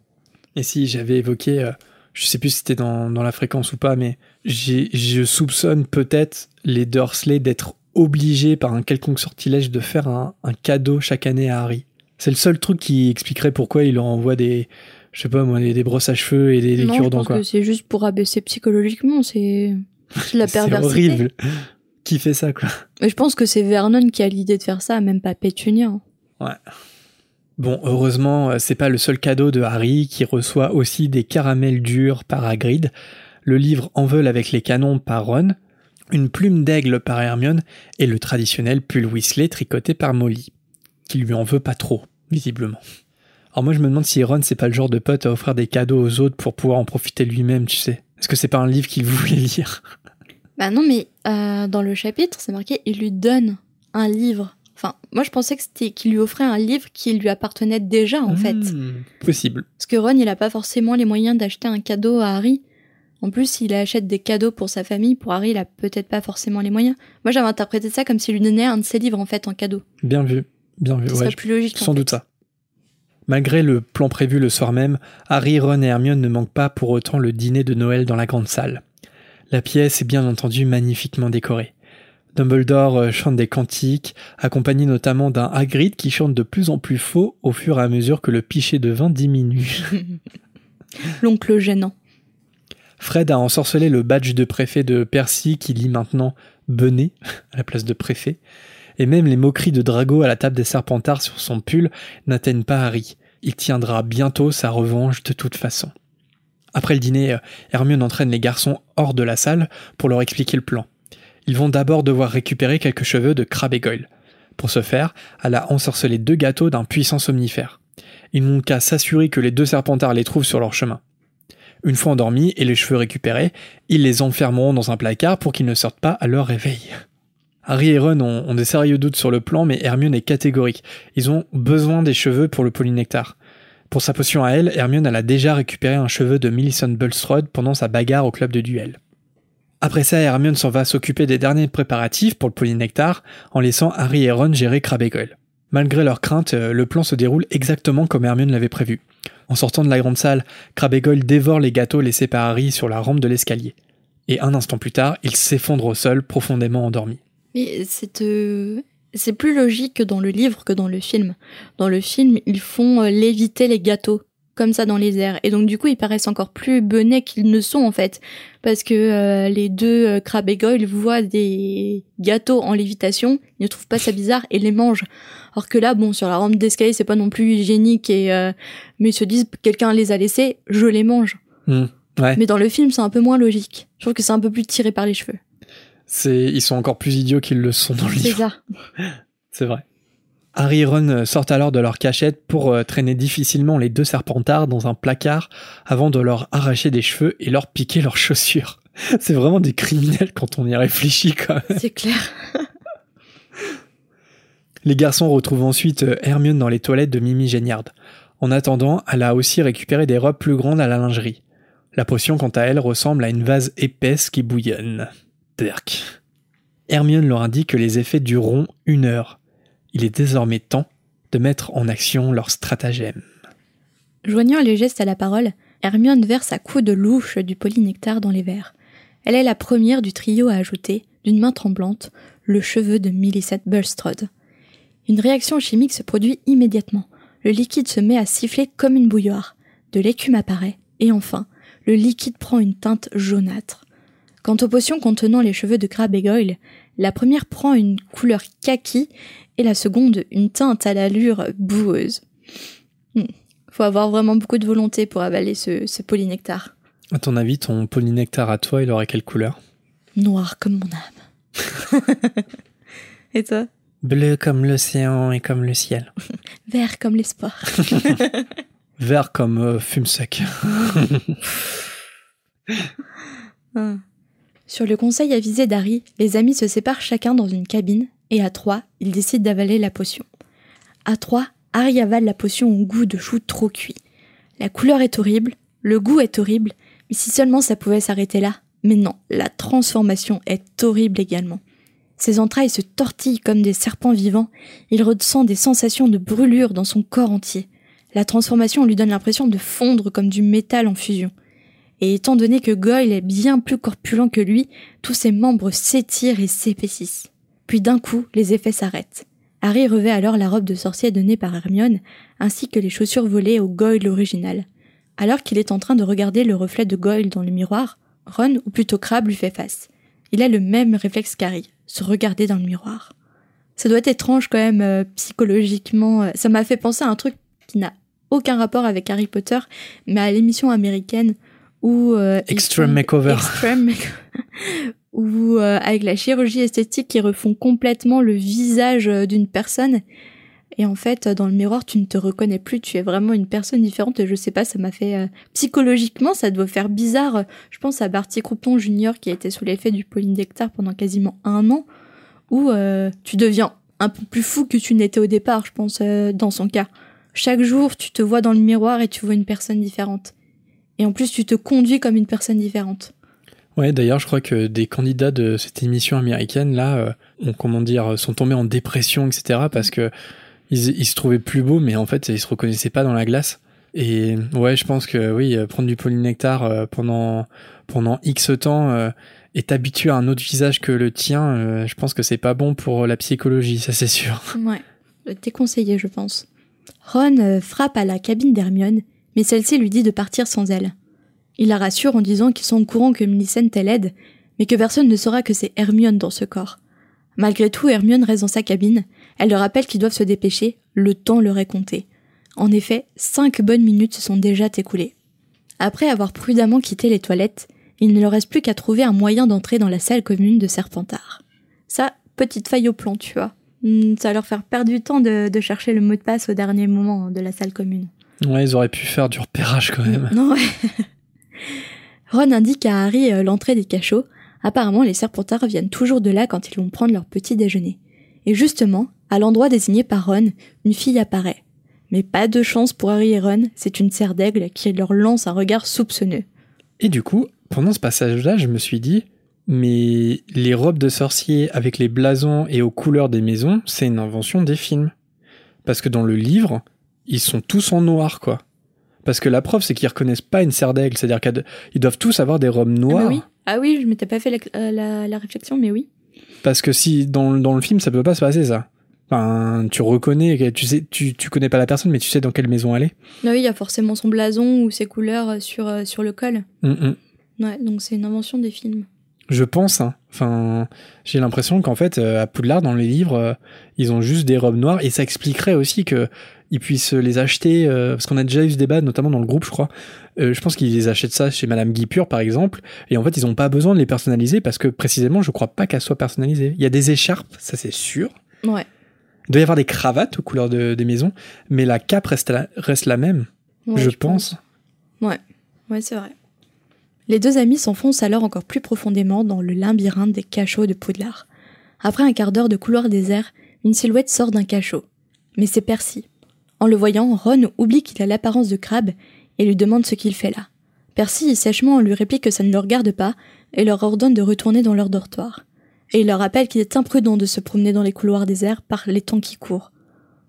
Et si j'avais évoqué, euh, je sais plus si c'était dans, dans la fréquence ou pas, mais je soupçonne peut-être les Dursley d'être obligés par un quelconque sortilège de faire un, un cadeau chaque année à Harry. C'est le seul truc qui expliquerait pourquoi il leur envoie des, je sais pas moi, des, des brosses à cheveux et des, des non, je cure-dents pense quoi. que c'est juste pour abaisser psychologiquement. C'est c'est <laughs> la C'est perversité. horrible. Qui fait ça quoi? Mais je pense que c'est Vernon qui a l'idée de faire ça, même pas Pétunia. hein. Bon, heureusement, euh, c'est pas le seul cadeau de Harry qui reçoit aussi des caramels durs par Hagrid, le livre En veule avec les canons par Ron, une plume d'aigle par Hermione et le traditionnel pull Weasley tricoté par Molly, qui lui en veut pas trop, visiblement. Alors moi je me demande si Ron c'est pas le genre de pote à offrir des cadeaux aux autres pour pouvoir en profiter lui-même, tu sais. Est-ce que c'est pas un livre qu'il voulait lire? <laughs> Bah non, mais euh, dans le chapitre, c'est marqué il lui donne un livre. Enfin, moi je pensais que c'était qu'il lui offrait un livre qui lui appartenait déjà en fait. Hmm, Possible. Parce que Ron, il a pas forcément les moyens d'acheter un cadeau à Harry. En plus, s'il achète des cadeaux pour sa famille, pour Harry, il a peut-être pas forcément les moyens. Moi, j'avais interprété ça comme s'il lui donnait un de ses livres en fait en cadeau. Bien vu. Bien vu. Ouais, plus logique. en Sans fait. doute ça. Malgré le plan prévu le soir même, Harry, Ron et Hermione ne manquent pas pour autant le dîner de Noël dans la grande salle. La pièce est bien entendu magnifiquement décorée. Dumbledore euh, chante des cantiques, accompagné notamment d'un Hagrid qui chante de plus en plus faux au fur et à mesure que le pichet de vin diminue. <laughs> <laughs> L'oncle gênant. Fred a ensorcelé le badge de préfet de Percy qui lit maintenant Benet <laughs> à la place de préfet. Et même les moqueries de Drago à la table des Serpentards sur son pull n'atteignent pas Harry. Il tiendra bientôt sa revanche de toute façon. Après le dîner, euh, Hermione entraîne les garçons hors de la salle pour leur expliquer le plan. Ils vont d'abord devoir récupérer quelques cheveux de Crabbe et Goyle. Pour ce faire, elle a ensorcelé deux gâteaux d'un puissant somnifère. Ils n'ont qu'à s'assurer que les deux Serpentards les trouvent sur leur chemin. Une fois endormis et les cheveux récupérés, ils les enfermeront dans un placard pour qu'ils ne sortent pas à leur réveil. Harry et Ron ont, des sérieux doutes sur le plan, mais Hermione est catégorique. Ils ont besoin des cheveux pour le polynectar. Pour sa potion à elle, Hermione a déjà récupéré un cheveu de Millicent Bulstrode pendant sa bagarre au club de duel. Après ça, Hermione s'en va s'occuper des derniers préparatifs pour le polynectar, en laissant Harry et Ron gérer Crabbe et. Malgré leurs craintes, euh, le plan se déroule exactement comme Hermione l'avait prévu. En sortant de la grande salle, Crabbe et Goyle les gâteaux laissés par Harry sur la rampe de l'escalier. Et un instant plus tard, ils s'effondrent au sol, profondément endormis. Mais c'est euh, c'est plus logique que dans le livre que dans le film. Dans le film, ils font euh, léviter les gâteaux comme ça dans les airs. Et donc du coup, ils paraissent encore plus benets qu'ils ne sont en fait. Parce que euh, les deux euh, et Goyle voient des gâteaux en lévitation, ils ne trouvent pas ça bizarre et les mangent. Alors que là, bon, sur la rampe d'escalier, c'est pas non plus hygiénique et euh, mais ils se disent quelqu'un les a laissés, je les mange. Hmm, ouais, Mais dans le film, c'est un peu moins logique. Je trouve que c'est un peu plus tiré par les cheveux. C'est, ils sont encore plus idiots qu'ils le sont dans le C'est livre. ça. <laughs> C'est vrai. Harry et Ron euh, sortent alors de leur cachette pour euh, traîner difficilement les deux serpentards dans un placard avant de leur arracher des cheveux et leur piquer leurs chaussures. <laughs> C'est vraiment des criminels quand on y réfléchit quand même. C'est clair. <laughs> Les garçons retrouvent ensuite euh, Hermione dans les toilettes de Mimi Géniard. En attendant, elle a aussi récupéré des robes plus grandes à la lingerie. La potion, quant à elle, ressemble à une vase épaisse qui bouillonne. Hermione leur indique que les effets dureront une heure. Il est désormais temps de mettre en action leur stratagème. Joignant les gestes à la parole, Hermione verse à coups de louche du polynectar dans les verres. Elle est la première du trio à ajouter, d'une main tremblante, le cheveu de Millicent Bulstrode. Une réaction chimique se produit immédiatement. Le liquide se met à siffler comme une bouilloire. De l'écume apparaît, et enfin, le liquide prend une teinte jaunâtre. Quant aux potions contenant les cheveux de Crabbe et Goyle, La première prend une couleur kaki et la seconde une teinte à l'allure boueuse. Hmm. Faut avoir vraiment beaucoup de volonté pour avaler ce, ce polynectar. À ton avis, ton polynectar à toi, il aurait quelle couleur? Noir comme mon âme. <laughs> et toi? Bleu comme l'océan et comme le ciel. <laughs> Vert comme l'espoir. <laughs> Vert comme euh, fume sec. Ah. Sur le conseil avisé d'Harry, les amis se séparent chacun dans une cabine et à trois, ils décident d'avaler la potion. À trois, Harry avale la potion au goût de chou trop cuit. La couleur est horrible, le goût est horrible, mais si seulement ça pouvait s'arrêter là. Mais non, la transformation est horrible également. Ses entrailles se tortillent comme des serpents vivants, il ressent des sensations de brûlure dans son corps entier. La transformation lui donne l'impression de fondre comme du métal en fusion. Et étant donné que Goyle est bien plus corpulent que lui, tous ses membres s'étirent et s'épaississent. Puis d'un coup, les effets s'arrêtent. Harry revêt alors la robe de sorcier donnée par Hermione, ainsi que les chaussures volées au Goyle original. Alors qu'il est en train de regarder le reflet de Goyle dans le miroir, Ron, ou plutôt Crabbe, lui fait face. Il a le même réflexe qu'Harry, se regarder dans le miroir. Ça doit être étrange quand même euh, psychologiquement. euh, Ça m'a fait penser à un truc qui n'a aucun rapport avec Harry Potter, mais à l'émission américaine où euh, Extreme Makeover. Extreme Makeover. <laughs> où euh, avec la chirurgie esthétique ils refont complètement le visage euh, d'une personne. Et en fait euh, dans le miroir tu ne te reconnais plus. Tu es vraiment une personne différente. Et je sais pas ça m'a fait euh, psychologiquement ça doit faire bizarre. Je pense à Barty Crouton Junior qui a été sous l'effet du polynectar pendant quasiment un an où euh, tu deviens un peu plus fou que tu n'étais au départ je pense euh, dans son cas. Chaque jour tu te vois dans le miroir et tu vois une personne différente et en plus tu te conduis comme une personne différente Ouais, d'ailleurs, je crois que des candidats de cette émission américaine, là, euh, ont, comment dire, sont tombés en dépression, etc., parce que ils, ils se trouvaient plus beaux, mais en fait, ils se reconnaissaient pas dans la glace. Et ouais, je pense que oui, euh, prendre du polynectar euh, pendant, pendant X temps euh, et t'habituer à un autre visage que le tien, euh, je pense que c'est pas bon pour la psychologie, ça c'est sûr. Ouais, t'es conseillé, je pense. Ron euh, frappe à la cabine d'Hermione, mais celle-ci lui dit de partir sans elle. Il la rassure en disant qu'ils sont au courant que Millicent est laide, mais que personne ne saura que c'est Hermione dans ce corps. Malgré tout, Hermione reste dans sa cabine. Elle leur rappelle qu'ils doivent se dépêcher, le temps leur est compté. En effet, cinq bonnes minutes se sont déjà écoulées. Après avoir prudemment quitté les toilettes, il ne leur reste plus qu'à trouver un moyen d'entrer dans la salle commune de Serpentard. Ça, petite faille au plan, tu vois. Hmm, Ça leur faire perdre du temps de chercher le mot de passe au dernier moment de la salle commune. Ouais, ils auraient pu faire du repérage quand même. Non, <laughs> ouais. Ron indique à Harry euh, l'entrée des cachots. Apparemment, les Serpentards viennent toujours de là quand ils vont prendre leur petit déjeuner. Et justement, à l'endroit désigné par Ron, une fille apparaît. Mais pas de chance pour Harry et Ron, c'est une serre d'aigle qui leur lance un regard soupçonneux. Et du coup, pendant ce passage-là, je me suis dit, mais les robes de sorciers avec les blasons et aux couleurs des maisons, c'est une invention des films. Parce que dans le livre, ils sont tous en noir, quoi. Parce que la preuve, c'est qu'ils reconnaissent pas une serre d'aigle, c'est-à-dire qu'ils doivent tous avoir des robes Ah, noires. bah oui. ah oui, je m'étais pas fait la, euh, la- la réflexion, mais oui. Parce que si dans, dans le film, ça peut pas se passer, ça. Enfin, tu reconnais, tu sais, tu, tu connais pas la personne, mais tu sais dans quelle maison elle est. Ah oui, il y a forcément son blason ou ses couleurs euh, sur, euh, sur le col. Hum, hum. Ouais, donc c'est une invention des films. Je pense, hein. Enfin, j'ai l'impression qu'en fait, euh, à Poudlard, dans les livres, euh, ils ont juste des robes noires et ça expliquerait aussi que ils puissent les acheter, euh, parce qu'on a déjà eu ce débat, notamment dans le groupe, je crois. Euh, je pense qu'ils les achètent ça chez Madame Guipure, par exemple, et en fait, ils ont pas besoin de les personnaliser parce que précisément, je crois pas qu'elles soient personnalisées. Il y a des écharpes, ça c'est sûr. Ouais. Il doit y avoir des cravates aux couleurs de- des maisons, mais la cape reste la, reste la même, Ouais, je, pense. Ouais, c'est vrai. Les deux amis s'enfoncent alors encore plus profondément dans le labyrinthe des cachots de Poudlard. Après un quart d'heure de couloir désert, une silhouette sort d'un cachot. Mais c'est Percy. En le voyant, Ron oublie qu'il a l'apparence de crabe et lui demande ce qu'il fait là. Percy sèchement lui réplique que ça ne le regarde pas et leur ordonne de retourner dans leur dortoir. Et il leur rappelle qu'il est imprudent de se promener dans les couloirs déserts par les temps qui courent.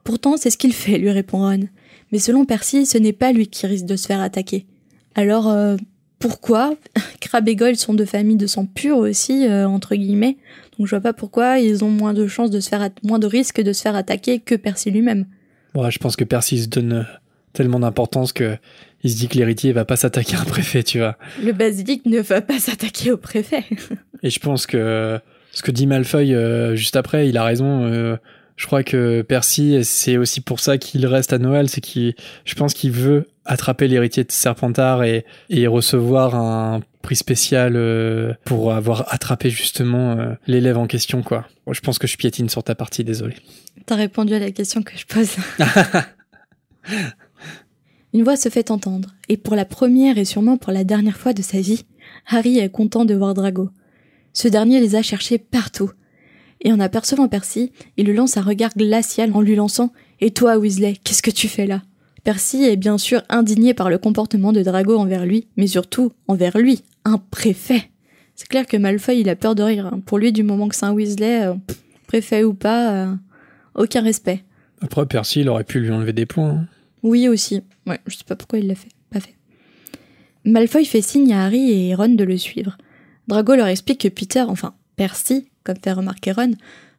Pourtant, c'est ce qu'il fait, lui répond Ron. Mais selon Percy, ce n'est pas lui qui risque de se faire attaquer. Alors, euh, pourquoi? <laughs> Crabbe et Goyle sont de familles de sang pur aussi, euh, entre guillemets. Donc je vois pas pourquoi ils ont moins de chances de se faire, moins de risques de se faire attaquer que Percy lui-même. Ouais, je pense que Percy se donne euh, tellement d'importance que il se dit que l'héritier va pas s'attaquer à un préfet, tu vois. Le basilic ne va pas s'attaquer au préfet. Et je pense que Ce que dit Malfoy euh, juste après, il a raison. euh, je crois que Percy, c'est aussi pour ça qu'il reste à Noël, c'est qu'il, je pense qu'il veut attraper l'héritier de Serpentard et, et recevoir un prix spécial euh, pour avoir attrapé justement euh, l'élève en question, quoi. Bon, je pense que je piétine sur ta partie, désolé. T'as répondu à la question que je pose. <laughs> <laughs> Une voix se fait entendre, et pour la première et sûrement pour la dernière fois de sa vie, Harry est content de voir Drago. Ce dernier les a cherchés partout. Et en apercevant Percy, il lui lance un regard glacial en lui lançant Et toi, Weasley, qu'est-ce que tu fais là? Percy est bien sûr indigné par le comportement de Drago envers lui, mais surtout envers lui, un préfet. C'est clair que Malfoy, il a peur de rire. Pour lui, du moment que c'est un Weasley, euh, préfet ou pas, euh, aucun respect. Après, Percy, il aurait pu lui enlever des points. hein. Oui aussi. Ouais, je sais pas pourquoi il l'a fait. Pas fait. Malfoy fait signe à Harry et Ron de le suivre. Drago leur explique que Peter, enfin Percy, comme fait remarquer Ron,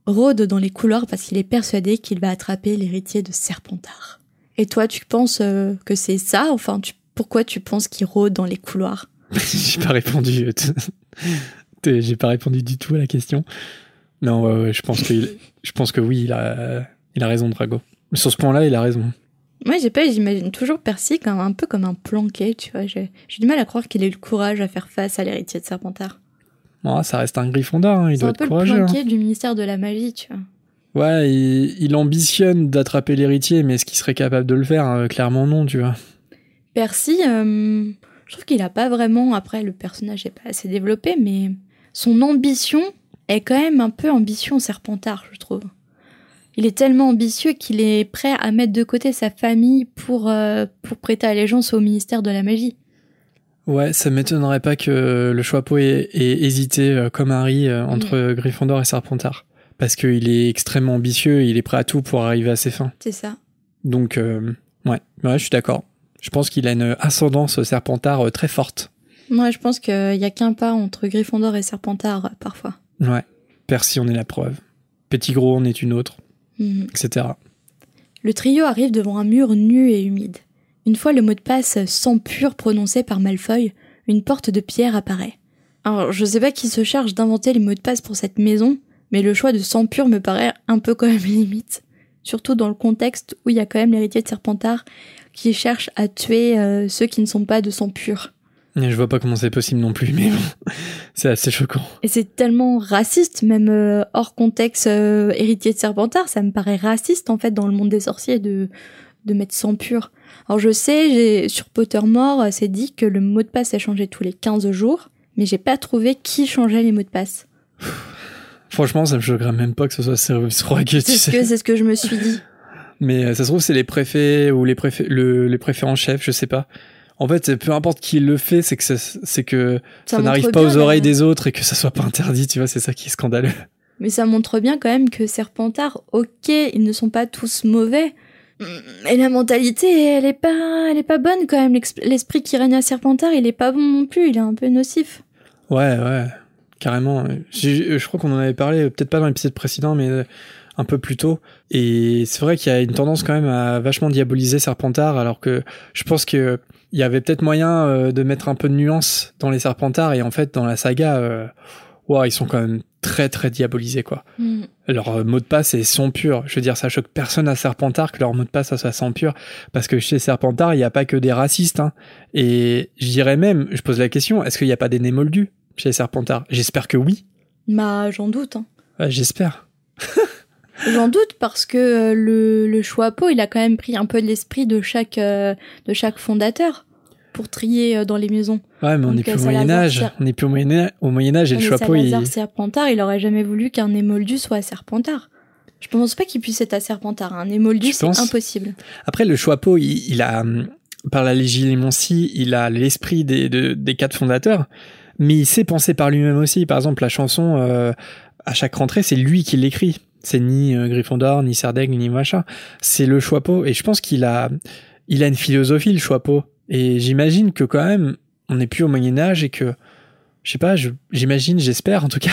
rôde dans les couloirs parce qu'il est persuadé qu'il va attraper l'héritier de Serpentard. Et toi, tu penses euh, que c'est ça? Enfin, tu- pourquoi tu penses qu'il rôde dans les couloirs? <laughs> J'ai pas répondu. <laughs> J'ai pas répondu du tout à la question. Non, ouais, ouais, je pense que, je pense que oui, il a, il a raison, Drago. Sur ce point-là, il a raison. Moi, j'ai pas, j'imagine toujours Percy comme un peu comme un planqué, tu vois. J'ai j'ai du mal à croire qu'il ait eu le courage à faire face à l'héritier de Serpentard. Ah, ça reste un Gryffondor, hein, il doit un être peu le courageux. hein. planqué du ministère de la magie, tu vois. Ouais, il, il ambitionne d'attraper l'héritier, mais est-ce qu'il serait capable de le faire Euh, Clairement non, tu vois. Percy, euh, je trouve qu'il a pas vraiment. Après, le personnage est pas assez développé, mais son ambition est quand même un peu ambition serpentard, je trouve. Il est tellement ambitieux qu'il est prêt à mettre de côté sa famille pour, euh, pour prêter allégeance au ministère de la magie. Ouais, ça m'étonnerait pas que le Choixpeau ait, ait hésité, euh, comme Harry, euh, entre Gryffondor et Serpentard. Parce qu'il est extrêmement ambitieux, il est prêt à tout pour arriver à ses fins. C'est ça. Donc, euh, ouais, ouais, je suis d'accord. Je pense qu'il a une ascendance Serpentard très forte. Moi, je pense qu'il y a qu'un pas entre Gryffondor et Serpentard, parfois. Ouais. Percy en est la preuve. Petit Gros en est une autre, Mhm. etc. Le trio arrive devant un mur nu et humide. Une fois le mot de passe sans pur prononcé par Malfoy, une porte de pierre apparaît. Alors, je sais pas qui se charge d'inventer les mots de passe pour cette maison, mais le choix de sang pur me paraît un peu quand même <laughs> limite. Surtout dans le contexte où il y a quand même l'héritier de Serpentard qui cherche à tuer euh, ceux qui ne sont pas de sang pur. Je vois pas comment c'est possible non plus, mais bon, <laughs> c'est assez choquant. Et c'est tellement raciste, même euh, hors contexte euh, héritier de Serpentard, ça me paraît raciste en fait dans le monde des sorciers de, de mettre sang pur. Alors je sais, j'ai, sur Pottermore, euh, c'est dit que le mot de passe est changé tous les 15 jours, mais j'ai pas trouvé qui changeait les mots de passe. Franchement, ça me choquerait même pas que ce soit Sirius tu sais. que, c'est ce que je me suis dit. Mais euh, ça se trouve, c'est les préfets ou les préfets, le, les préfets en chef, je sais pas. En fait, peu importe qui le fait, c'est que ça, c'est que ça, n'arrive pas aux oreilles des autres et que ça soit pas interdit, tu vois, c'est ça qui est scandaleux. Mais ça montre bien quand même que Serpentard, ok, ils ne sont pas tous mauvais, mais la mentalité, elle est pas, elle est pas bonne quand même. L'esprit qui règne à Serpentard, il est pas bon non plus, il est un peu nocif. Ouais, ouais, carrément. J'ai- Je crois qu'on en avait parlé, peut-être pas dans l'épisode précédent, mais euh, un peu plus tôt. Et c'est vrai qu'il y a une tendance quand même à vachement diaboliser Serpentard, alors que je pense que il y avait peut-être moyen euh, de mettre un peu de nuance dans les Serpentards, et en fait, dans la saga, euh, ils sont quand même très très diabolisés, quoi. Hmm. Leur euh, mot de passe est son pur. Je veux dire, ça choque personne à Serpentard que leur mot de passe ça soit sang pur, parce que chez Serpentard, il n'y a pas que des racistes. Hein. Et je dirais même, je pose la question, est-ce qu'il n'y a pas des nés moldus chez Serpentard? J'espère que oui. Bah, j'en doute. Hein. Ouais, J'espère. <laughs> J'en doute parce que euh, le, le Choixpeau, il a quand même pris un peu de l'esprit de chaque, euh, de chaque fondateur pour trier euh, dans les maisons. Ouais, mais on n'est plus euh, au Salazar, Moyen Âge. On n'est plus au Moyen Âge. Au Moyen Âge et le chapeau, il... Serpentard, il aurait jamais voulu qu'un émoldu soit à Serpentard. Je pense pas qu'il puisse être à Serpentard. Un émoldu, c'est impossible. Après, le chapeau, il, il a, hum, par la légilimoncie, il a l'esprit des, de- des quatre fondateurs, mais il sait penser par lui-même aussi. Par exemple, la chanson, euh, à chaque rentrée, c'est lui qui l'écrit. C'est ni euh, Gryffondor, ni Serdaigle, ni machin. C'est le chapeau. Et je pense qu'il a, il a une philosophie, le chapeau. Et j'imagine que quand même, on n'est plus au Moyen-Âge et que, je sais pas, je- j'imagine, j'espère en tout cas,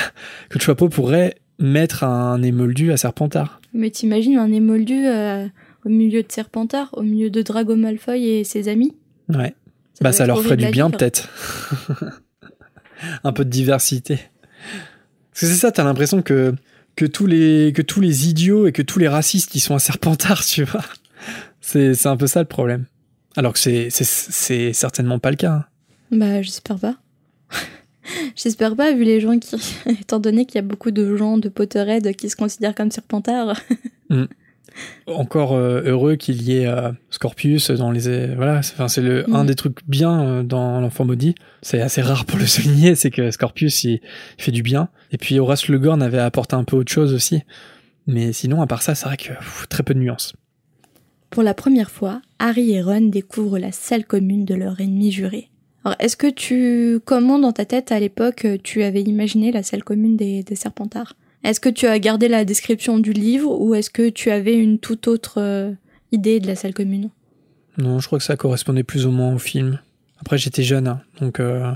que le chapeau pourrait mettre un émoldu à Serpentard. Mais t'imagines un émoldu euh, au milieu de Serpentard, au milieu de Drago Malfoy et ses amis? Ouais. Ça bah ça leur ferait du à bien peut-être. <laughs> un peu de diversité. Parce que c'est ça, t'as l'impression que, que, tous les, que tous les idiots et que tous les racistes, ils sont un serpentard, <laughs> tu vois. C'est, c'est un peu ça le problème. Alors que c'est, certainement pas le cas. hein. Bah, j'espère pas. <laughs> j'espère pas, vu les gens qui. <laughs> Étant donné qu'il y a beaucoup de gens de Potterhead qui se considèrent comme serpentards. <laughs> Encore euh, heureux qu'il y ait euh, Scorpius dans les. voilà, c'est, enfin, le, un Mm. des trucs bien euh, dans L'Enfant Maudit. C'est assez rare pour le souligner, c'est que Scorpius, il, il fait du bien. Et puis Horace Le Gorn avait apporté un peu autre chose aussi. Mais sinon, à part ça, c'est vrai que pff, très peu de nuances. Pour la première fois, Harry et Ron découvrent la salle commune de leur ennemi juré. Alors, est-ce que tu. Comment dans ta tête, à l'époque, tu avais imaginé la salle commune des, des Serpentards? Est-ce que tu as gardé la description du livre ou est-ce que tu avais une toute autre euh, idée de la salle commune? Non, je crois que ça correspondait plus ou moins au film. Après, j'étais jeune, hein, donc euh,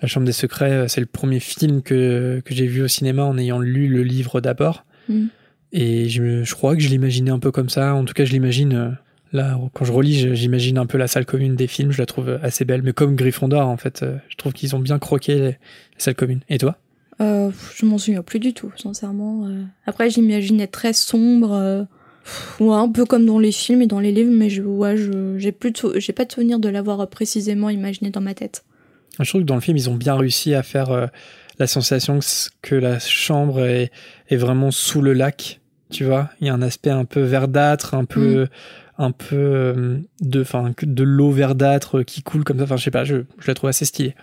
La Chambre des Secrets, euh, c'est le premier film que, que j'ai vu au cinéma en ayant lu le livre d'abord. Mm. Et je, crois que je l'imaginais un peu comme ça. En tout cas, je l'imagine. euh, là, quand je relis, j'imagine un peu la salle commune des films. Je la trouve assez belle. Mais comme Gryffondor, en fait, euh, je trouve qu'ils ont bien croqué les salles communes. Et toi? Euh, je m'en souviens plus du tout, sincèrement. euh. Après, j'imaginais très sombre, euh, ouais, un peu comme dans les films et dans les livres, mais je, ouais, je, j'ai sou- j'ai pas de souvenir de l'avoir euh, précisément imaginé dans ma tête. Je trouve que dans le film, ils ont bien réussi à faire euh, la sensation que, la chambre est, est vraiment sous le lac. Tu vois, il y a un aspect un peu verdâtre, un peu, un peu euh, de, enfin, que de l'eau verdâtre qui coule comme ça. Enfin, je sais pas, je, je la trouve assez stylée.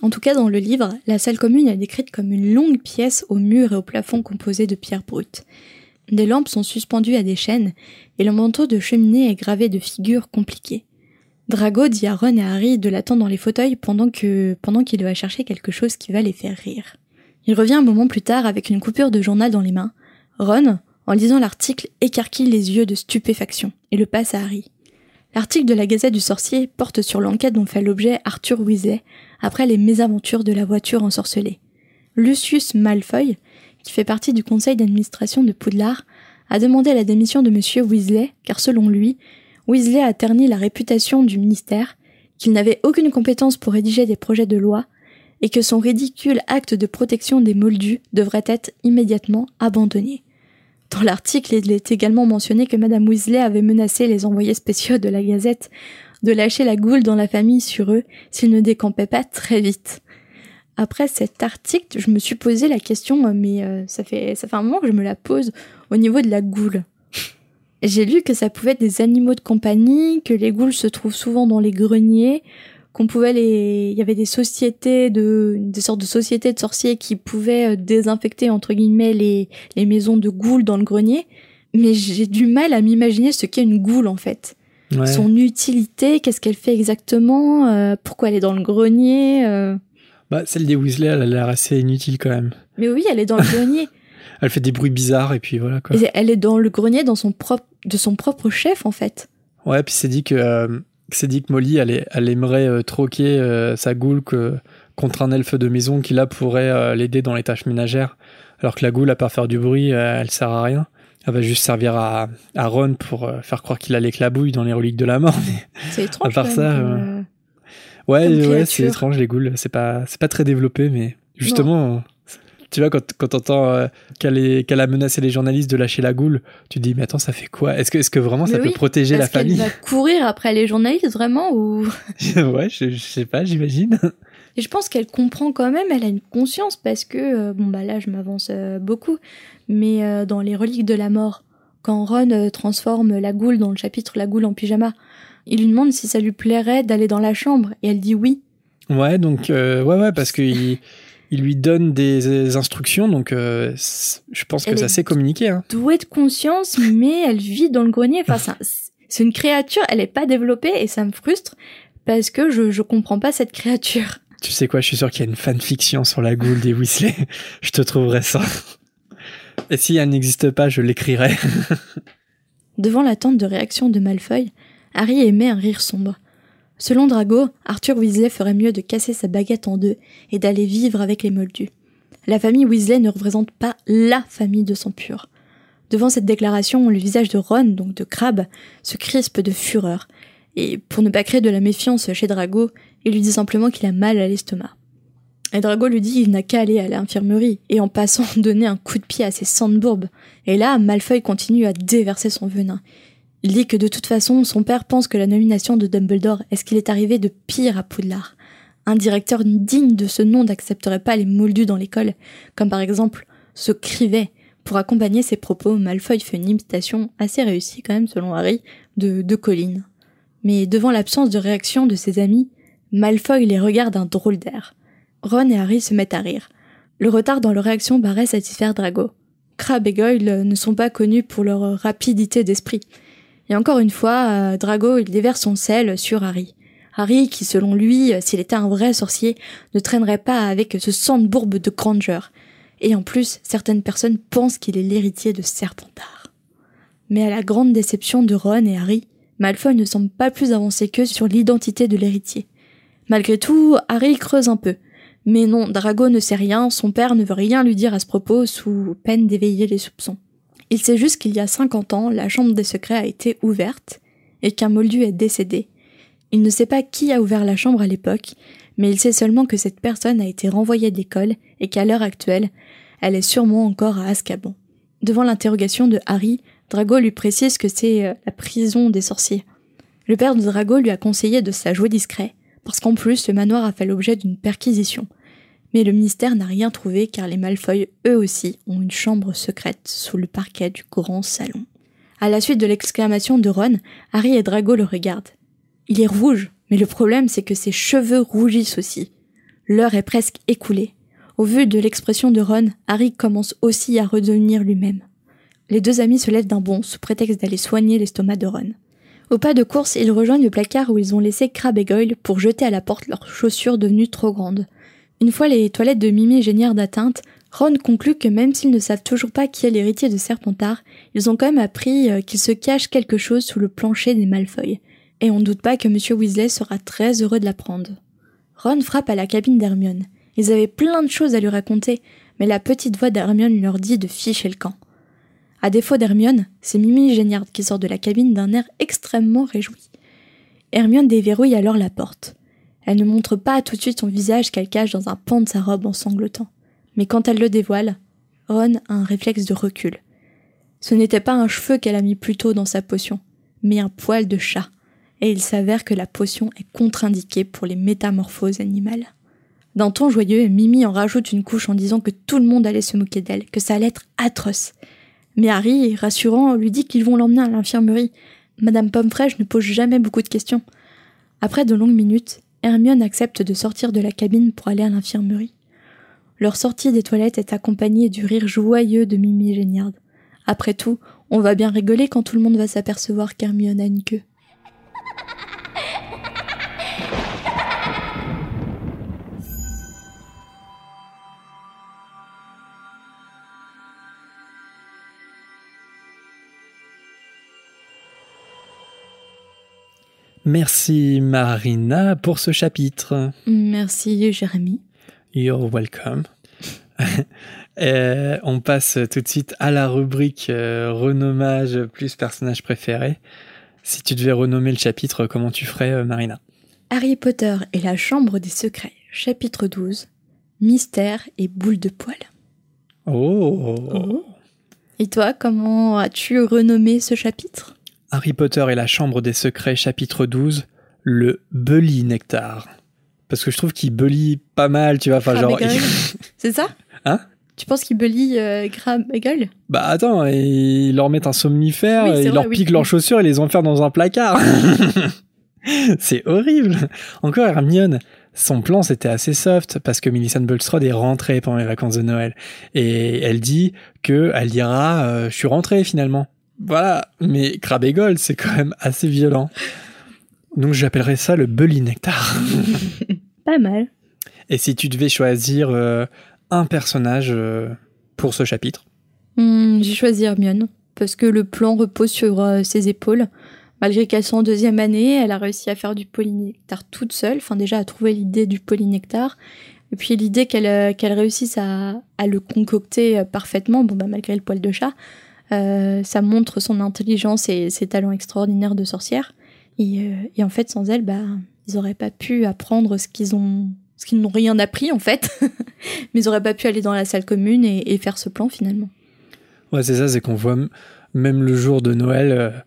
En tout cas, dans le livre, la salle commune est décrite comme une longue pièce au mur et au plafond composée de pierres brutes. Des lampes sont suspendues à des chaînes et le manteau de cheminée est gravé de figures compliquées. Drago dit à Ron et Harry de l'attendre dans les fauteuils pendant que pendant qu'il va chercher quelque chose qui va les faire rire. Il revient un moment plus tard avec une coupure de journal dans les mains. Ron, en lisant l'article, écarquille les yeux de stupéfaction et le passe à Harry. L'article de la Gazette du Sorcier porte sur l'enquête dont fait l'objet Arthur Weasley après les mésaventures de la voiture ensorcelée. Lucius Malfoy, qui fait partie du conseil d'administration de Poudlard, a demandé la démission de monsieur Weasley, car selon lui, Weasley a terni la réputation du ministère, qu'il n'avait aucune compétence pour rédiger des projets de loi, et que son ridicule acte de protection des moldus devrait être immédiatement abandonné. Dans l'article, il est également mentionné que madame Weasley avait menacé les envoyés spéciaux de la Gazette de lâcher la goule dans la famille sur eux s'ils ne décampaient pas très vite. Après cet article, je me suis posé la question, mais euh, ça fait ça fait un moment que je me la pose au niveau de la goule. J'ai lu que ça pouvait être des animaux de compagnie, que les goules se trouvent souvent dans les greniers, qu'on pouvait les, il y avait des sociétés de, des sortes de sociétés de sorciers qui pouvaient euh, désinfecter entre guillemets les les maisons de goules dans le grenier. Mais j'ai du mal à m'imaginer ce qu'est une goule en fait Ouais. son utilité, qu'est-ce qu'elle fait exactement, euh, pourquoi elle est dans le grenier. euh. Bah, celle des Weasley, elle a l'air assez inutile quand même. Mais oui, elle est dans le grenier. <laughs> Elle fait des bruits bizarres et puis voilà quoi. Et elle est dans le grenier dans son propre, de son propre chef en fait. Ouais, puis c'est dit que euh, c'est dit que Molly, elle, aimerait euh, troquer euh, sa goule que, contre un elfe de maison qui là pourrait euh, l'aider dans les tâches ménagères. Alors que la goule, à part faire du bruit, elle sert à rien. Elle va juste servir à, à Ron pour faire croire qu'il a l'éclabouille dans les reliques de la mort. C'est étrange. À part ça, Ouais, ouais, c'est étrange les. C'est pas, c'est pas très développé, mais justement, tu vois, quand, quand t'entends euh, qu'elle est- a menacé les journalistes de lâcher la goule, tu te dis, mais attends, ça fait quoi? Est-ce que, est-ce que vraiment ça peut protéger la Est-ce qu'elle famille? va courir après les journalistes vraiment ou? <laughs> Ouais, je, je sais pas, j'imagine. <laughs> Et je pense qu'elle comprend quand même, elle a une conscience parce que, euh, bon bah là je m'avance euh, beaucoup, mais euh, dans les reliques de la mort, quand Ron transforme la goule dans le chapitre La goule en pyjama, il lui demande si ça lui plairait d'aller dans la chambre et elle dit oui. Ouais, donc, ouais, ouais, parce qu'il <laughs> il lui donne des, instructions, donc euh, je pense que Elle ça est- s'est communiqué. Hein. Douée de conscience, mais elle vit dans le grenier. Enfin, c'est un- c'est une créature, elle est pas développée et ça me frustre parce que je, je comprends pas cette créature. Tu sais quoi, je suis sûr qu'il y a une fanfiction sur la goule des Weasley. <laughs> je te trouverai ça. Et si elle n'existe pas, je l'écrirai. <laughs> Devant l'attente de réaction de Malfoy, Harry émet un rire sombre. Selon Drago, Arthur Weasley ferait mieux de casser sa baguette en deux et d'aller vivre avec les Moldus. La famille Weasley ne représente pas LA famille de sang pur. Devant cette déclaration, le visage de Ron, donc de Crabbe, se crispe de fureur. Et pour ne pas créer de la méfiance chez Drago, il lui dit simplement qu'il a mal à l'estomac. Et Drago lui dit qu'il n'a qu'à aller à l'infirmerie et en passant <laughs> donner un coup de pied à ses sandbourbes. Et là, Malfoy continue à déverser son venin. Il dit que de toute façon, son père pense que la nomination de Dumbledore est ce qu'il est arrivé de pire à Poudlard? Un directeur digne de ce nom n'accepterait pas les moldus dans l'école, comme par exemple ce Crivet. Pour accompagner ses propos, Malfoy fait une imitation assez réussie quand même selon Harry de, de Colline. Mais devant l'absence de réaction de ses amis, Malfoy les regarde d'un drôle d'air. Ron et Harry se mettent à rire. Le retard dans leur réaction paraît satisfaire Drago. Crabbe et Goyle ne sont pas connus pour leur rapidité d'esprit. Et encore une fois, euh, Drago il déverse son sel sur Harry. Harry, qui selon lui, s'il était un vrai sorcier, ne traînerait pas avec ce sang de bourbe de Granger. Et en plus, certaines personnes pensent qu'il est l'héritier de Serpentard. Mais à la grande déception de Ron et Harry, Malfoy ne semble pas plus avancé qu'eux sur l'identité de l'héritier. Malgré tout, Harry creuse un peu. Mais non, Drago ne sait rien, son père ne veut rien lui dire à ce propos sous peine d'éveiller les soupçons. Il sait juste qu'il y a 50 ans, la chambre des secrets a été ouverte et qu'un moldu est décédé. Il ne sait pas qui a ouvert la chambre à l'époque, mais il sait seulement que cette personne a été renvoyée de l'école et qu'à l'heure actuelle, elle est sûrement encore à Azkaban. Devant l'interrogation de Harry, Drago lui précise que c'est euh, la prison des sorciers. Le père de Drago lui a conseillé de se jouer discret, parce qu'en plus le manoir a fait l'objet d'une perquisition. Mais le ministère n'a rien trouvé car les Malfoy, eux aussi, ont une chambre secrète sous le parquet du grand salon. À la suite de l'exclamation de Ron, Harry et Drago le regardent. Il est rouge, mais le problème c'est que ses cheveux rougissent aussi. L'heure est presque écoulée. Au vu de l'expression de Ron, Harry commence aussi à redevenir lui-même. Les deux amis se lèvent d'un bond sous prétexte d'aller soigner l'estomac de Ron. Au pas de course, ils rejoignent le placard où ils ont laissé Crabbe et Goyle pour jeter à la porte leurs chaussures devenues trop grandes. Une fois les toilettes de Mimi et Génière d'atteinte, Ron conclut que même s'ils ne savent toujours pas qui est l'héritier de Serpentard, ils ont quand même appris euh, qu'il se cache quelque chose sous le plancher des Malfoy. Et on ne doute pas que M. Weasley sera très heureux de l'apprendre. Ron frappe à la cabine d'Hermione. Ils avaient plein de choses à lui raconter, mais la petite voix d'Hermione leur dit de ficher le camp. À défaut d'Hermione, c'est Mimi Géniard qui sort de la cabine d'un air extrêmement réjoui. Hermione déverrouille alors la porte. Elle ne montre pas tout de suite son visage qu'elle cache dans un pan de sa robe en sanglotant. Mais quand elle le dévoile, Ron a un réflexe de recul. Ce n'était pas un cheveu qu'elle a mis plus tôt dans sa potion, mais un poil de chat, et il s'avère que la potion est contre-indiquée pour les métamorphoses animales. D'un ton joyeux, Mimi en rajoute une couche en disant que tout le monde allait se moquer d'elle, que ça allait être atroce. Mais Harry, rassurant, lui dit qu'ils vont l'emmener à l'infirmerie. Madame Pommefraîche ne pose jamais beaucoup de questions. Après de longues minutes, Hermione accepte de sortir de la cabine pour aller à l'infirmerie. Leur sortie des toilettes est accompagnée du rire joyeux de Mimi Géniard. Après tout, on va bien rigoler quand tout le monde va s'apercevoir qu'Hermione a une queue. Merci Marina pour ce chapitre. Merci Jérémy. You're welcome. <laughs> on passe tout de suite à la rubrique euh, renommage plus personnage préféré. Si tu devais renommer le chapitre, comment tu ferais, euh, Marina? Harry Potter et la Chambre des Secrets, chapitre 12. Mystère et boule de poil. Oh. oh. Et toi, comment as-tu renommé ce chapitre? Harry Potter et la Chambre des Secrets, chapitre 12, le Bully Nectar. Parce que je trouve qu'il bully pas mal, tu vois. Enfin, genre. <laughs> C'est ça Hein tu penses qu'il bully euh, et Gueule Bah attends, ils leur mettent un somnifère, ils leur piquent leurs chaussures et les enferment dans un placard. <laughs> c'est horrible. Encore Hermione, son plan c'était assez soft parce que Millicent Bulstrode est rentrée pendant les vacances de Noël et elle dit que elle dira euh, je suis rentrée finalement. Voilà, mais gold, c'est quand même assez violent. Donc j'appellerais ça le bully nectar. <laughs> Pas mal. Et si tu devais choisir euh, un personnage euh, pour ce chapitre? Hmm, J'ai choisi Hermione, parce que le plan repose sur euh, ses épaules. Malgré qu'elle soit en deuxième année, elle a réussi à faire du polynectar toute seule, enfin déjà à trouver l'idée du polynectar, et puis l'idée qu'elle réussisse à, à, le concocter parfaitement, bon bah malgré le poil de chat, euh, ça montre son intelligence et ses talents extraordinaires de sorcière. Et, euh, et en fait, sans elle, bah, ils auraient pas pu apprendre ce qu'ils ont Parce qu'ils n'ont rien appris en fait. <laughs> Mais ils auraient pas pu aller dans la salle commune et, faire ce plan finalement. Ouais, c'est ça, c'est qu'on voit même le jour de Noël,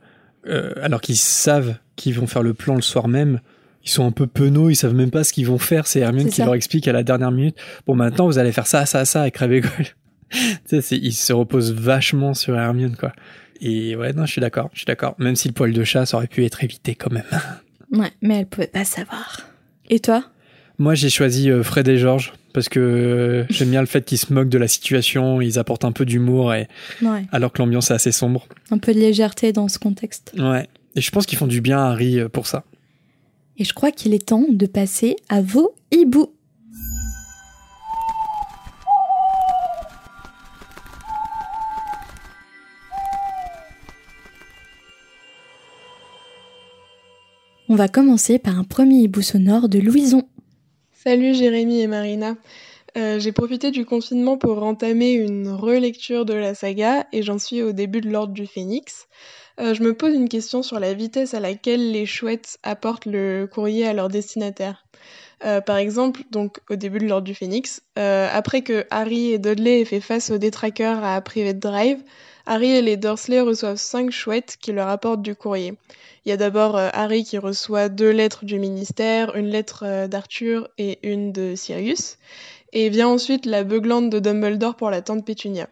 euh, alors qu'ils savent qu'ils vont faire le plan le soir même, ils sont un peu penauds, ils savent même pas ce qu'ils vont faire. C'est Hermione qui leur explique à la dernière minute. Bon, maintenant vous allez faire ça, ça, ça avec Crabégol. <laughs> tu sais, ils se reposent vachement sur Hermione, quoi. Et ouais, non, je suis d'accord, je suis d'accord. Même si le poil de chat, ça aurait pu être évité quand même. <laughs> ouais, mais elle pouvait pas savoir. Et toi? Moi, j'ai choisi euh, Fred et Georges parce que euh, j'aime bien le fait qu'ils se moquent de la situation, ils apportent un peu d'humour et alors que l'ambiance est assez sombre. Un peu de légèreté dans ce contexte. Ouais. Et je pense qu'ils font du bien à Harry euh, pour ça. Et je crois qu'il est temps de passer à vos hiboux. On va commencer par un premier hibou sonore de Louison. Salut Jérémy et Marina. Euh, j'ai profité du confinement pour entamer une relecture de la saga et j'en suis au début de l'ordre du phénix. Euh, je me pose une question sur la vitesse à laquelle les chouettes apportent le courrier à leur destinataire. Euh, par exemple, donc au début de l'ordre du phénix, après que Harry et Dudley aient fait face aux détraqueurs à Private Drive, Harry et les Dursley reçoivent cinq chouettes qui leur apportent du courrier. Il y a d'abord euh, Harry qui reçoit deux lettres du ministère, une lettre euh, d'Arthur et une de Sirius. Et vient ensuite la beuglante de Dumbledore pour la tante Pétunia.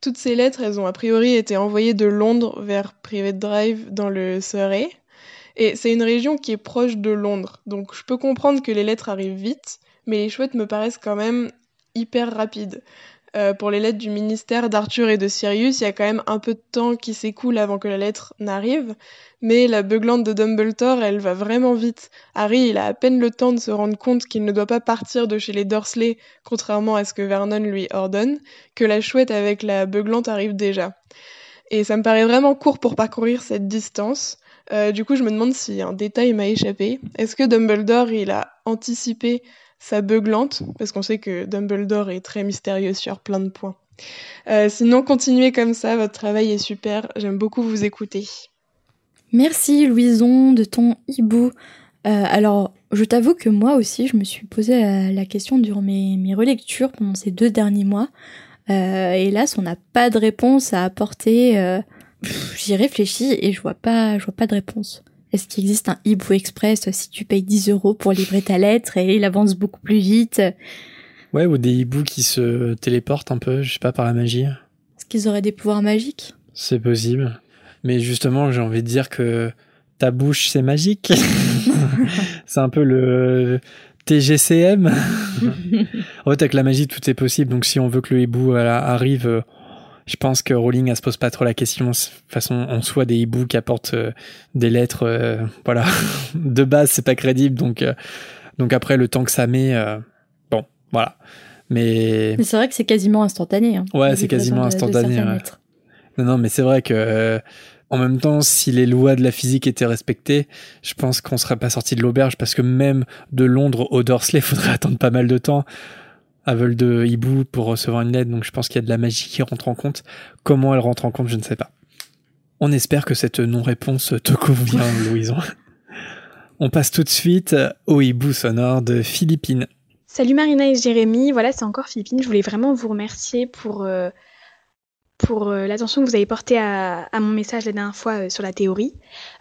Toutes ces lettres, elles ont a priori été envoyées de Londres vers Private Drive dans le Surrey. Et c'est une région qui est proche de Londres. Donc je peux comprendre que les lettres arrivent vite, mais les chouettes me paraissent quand même hyper rapides. Euh, pour les lettres du ministère d'Arthur et de Sirius, il y a quand même un peu de temps qui s'écoule avant que la lettre n'arrive, mais la beuglante de Dumbledore, elle va vraiment vite. Harry, il a à peine le temps de se rendre compte qu'il ne doit pas partir de chez les Dursley, contrairement à ce que Vernon lui ordonne, que la chouette avec la beuglante arrive déjà. Et ça me paraît vraiment court pour parcourir cette distance. Euh, du coup, je me demande si un détail m'a échappé. Est-ce que Dumbledore, il a anticipé sa beuglante, parce qu'on sait que Dumbledore est très mystérieux sur plein de points. Euh, sinon, continuez comme ça, votre travail est super, j'aime beaucoup vous écouter. Merci Louison de ton hibou. Euh, alors, je t'avoue que moi aussi, je me suis posé la, question durant mes, relectures pendant ces deux derniers mois. Euh, hélas, on n'a pas de réponse à apporter. Euh, j'y réfléchis et je vois pas, je vois pas de réponse. Est-ce qu'il existe un hibou express si tu payes 10 euros pour livrer ta lettre et il avance beaucoup plus vite? Ouais, ou des hiboux qui se téléportent un peu, je sais pas, par la magie. Est-ce qu'ils auraient des pouvoirs magiques? C'est possible. Mais justement, j'ai envie de dire que ta bouche, c'est magique. <laughs> c'est un peu le TGCM. en fait, avec la magie, tout est possible. Donc, si on veut que le hibou arrive, euh, je pense que Rowling elle se pose pas trop la question. De toute façon, en soi, des hiboux qui apportent euh, des lettres, euh, voilà, <laughs> de base, c'est pas crédible. Donc, euh, donc après, le temps que ça met, bon, voilà. Mais, mais c'est vrai que c'est quasiment instantané. Hein, ouais, c'est quasiment instantané. Non, non, mais c'est vrai que en même temps, si les lois de la physique étaient respectées, je pense qu'on serait pas sorti de l'auberge parce que même de Londres au Dorsley, il <laughs> faudrait attendre pas mal de temps à vol de hibou pour recevoir une lettre, donc je pense qu'il y a de la magie qui rentre en compte. Comment elle rentre en compte, je ne sais pas. On espère que cette non-réponse te convient, <laughs> Louison. On passe tout de suite au hibou sonore de Philippine. Salut Marina et Jérémy, voilà c'est encore Philippine, je voulais vraiment vous remercier pour, euh, pour euh, l'attention que vous avez portée à, mon message la dernière fois euh, sur la théorie.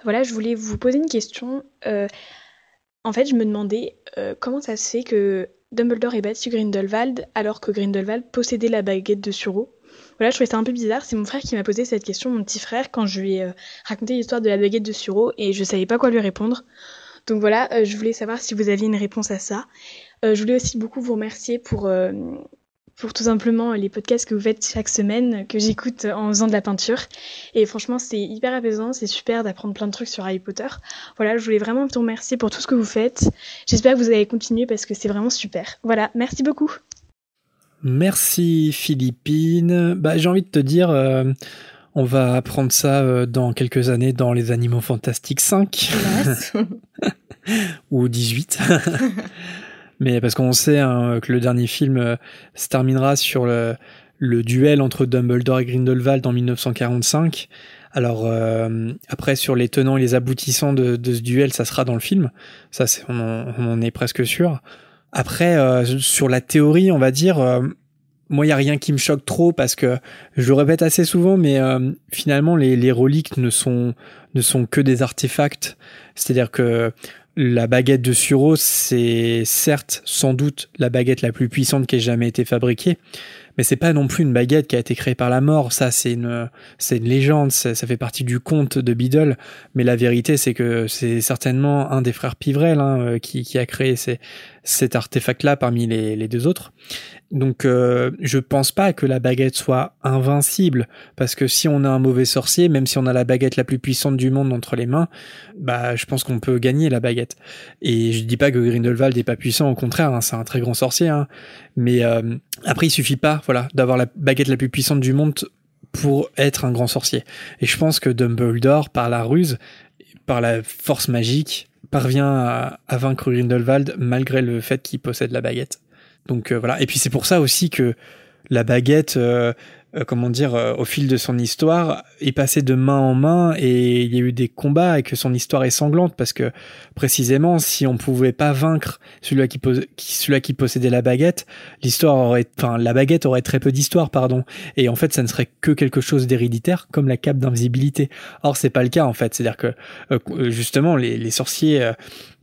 Voilà, je voulais vous poser une question. en fait, je me demandais comment ça se fait que Dumbledore est battu Grindelwald alors que Grindelwald possédait la baguette de Suro. Voilà, je trouvais ça un peu bizarre. C'est mon frère qui m'a posé cette question, mon petit frère, quand je lui ai euh, raconté l'histoire de la baguette de Suro et je savais pas quoi lui répondre. Donc voilà, euh, je voulais savoir si vous aviez une réponse à ça. Euh, je voulais aussi beaucoup vous remercier pour pour tout simplement les podcasts que vous faites chaque semaine, que j'écoute en faisant de la peinture. Et franchement, c'est hyper apaisant, c'est super d'apprendre plein de trucs sur Harry Potter. Voilà, je voulais vraiment vous remercier pour tout ce que vous faites. J'espère que vous allez continuer parce que c'est vraiment super. Voilà, merci beaucoup. Merci Philippine. Bah, j'ai envie de te dire, euh, on va apprendre ça euh, dans quelques années dans les Animaux Fantastiques 5. <laughs> Ou 18. <laughs> Mais parce qu'on sait hein, que le dernier film euh, se terminera sur le, duel entre Dumbledore et Grindelwald en 1945. Alors euh, après sur les tenants et les aboutissants de, ce duel, ça sera dans le film. Ça, on, en, est presque sûr. Après, euh, sur la théorie, on va dire, euh, moi, il n'y a rien qui me choque trop parce que je le répète assez souvent, mais euh, finalement, les, les reliques ne sont, ne sont que des artefacts. C'est-à-dire que la baguette de Suro, c'est certes sans doute la baguette la plus puissante qui ait jamais été fabriquée, mais c'est pas non plus une baguette qui a été créée par la mort. Ça, c'est une, c'est une légende. Ça, fait partie du conte de Biddle. Mais la vérité, c'est que c'est certainement un des frères Pivrel hein, qui, qui, a créé ces, cet artefact-là parmi les, les, deux autres. Donc euh, je pense pas que la baguette soit invincible, parce que si on a un mauvais sorcier, même si on a la baguette la plus puissante du monde entre les mains, bah je pense qu'on peut gagner la baguette. Et je dis pas que Grindelwald est pas puissant, au contraire, hein, c'est un très grand sorcier. Hein. Mais euh, après il suffit pas, voilà, d'avoir la baguette la plus puissante du monde pour être un grand sorcier. Et je pense que Dumbledore, par la ruse, par la force magique, parvient à, vaincre Grindelwald malgré le fait qu'il possède la baguette. Donc euh, voilà. Et puis c'est pour ça aussi que la baguette, euh, euh, comment dire, euh, au fil de son histoire, est passée de main en main et il y a eu des combats et que son histoire est sanglante parce que précisément, si on pouvait pas vaincre celui qui, celui qui possédait la baguette, l'histoire aurait, enfin, la baguette aurait très peu d'histoire, pardon. Et en fait, ça ne serait que quelque chose d'héréditaire, comme la cape d'invisibilité. Or, c'est pas le cas en fait. C'est-à-dire que justement, les, les sorciers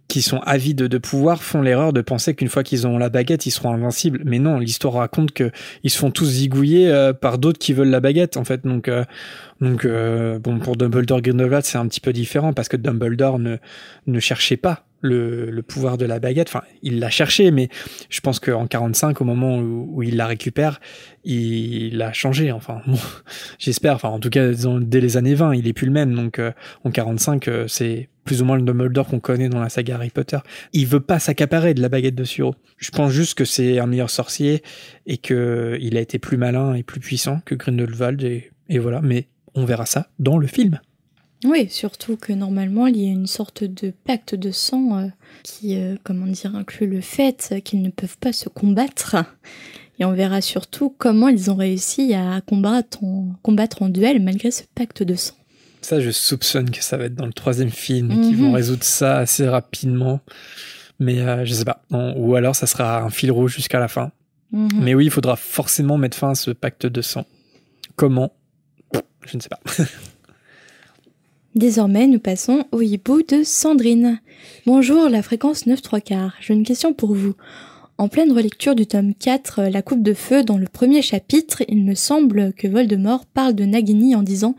qui sont avides de pouvoir font l'erreur de penser qu'une fois qu'ils ont la baguette, ils seront invincibles. Mais non, l'histoire raconte que ils se font tous zigouiller euh, par d'autres qui veulent la baguette, en fait. Donc, euh, donc euh, bon, pour Dumbledore Grindelwald, c'est un petit peu différent parce que Dumbledore ne ne cherchait pas le, le pouvoir de la baguette. Enfin, il l'a cherché, mais je pense qu'en 45, au moment où, il la récupère, il a changé. Enfin, <laughs> bon, j'espère. Enfin, en tout cas, dès les années 20, il est plus le même. Donc, en 45, c'est plus ou moins le Dumbledore qu'on connaît dans la saga Harry Potter. Il veut pas s'accaparer de la baguette de Suro. Je pense juste que c'est un meilleur sorcier et que il a été plus malin et plus puissant que Grindelwald et, et voilà. Mais on verra ça dans le film. Oui, surtout que normalement il y a une sorte de pacte de sang euh, qui, euh, comment dire, inclut le fait qu'ils ne peuvent pas se combattre. Et on verra surtout comment ils ont réussi à combattre en, combattre en duel malgré ce pacte de sang. Ça, je soupçonne que ça va être dans le troisième film, qu'ils vont résoudre ça assez rapidement. Mais euh, je sais pas. Non, ou alors ça sera un fil rouge jusqu'à la fin. -hmm. Mais oui, il faudra forcément mettre fin à ce pacte de sang. Comment? Je ne sais pas. <laughs> Désormais, nous passons au hibou de Sandrine. Bonjour, la fréquence 9 3 quarts. J'ai une question pour vous. En pleine relecture du tome 4, La coupe de feu, dans le premier chapitre, il me semble que Voldemort parle de Nagini en disant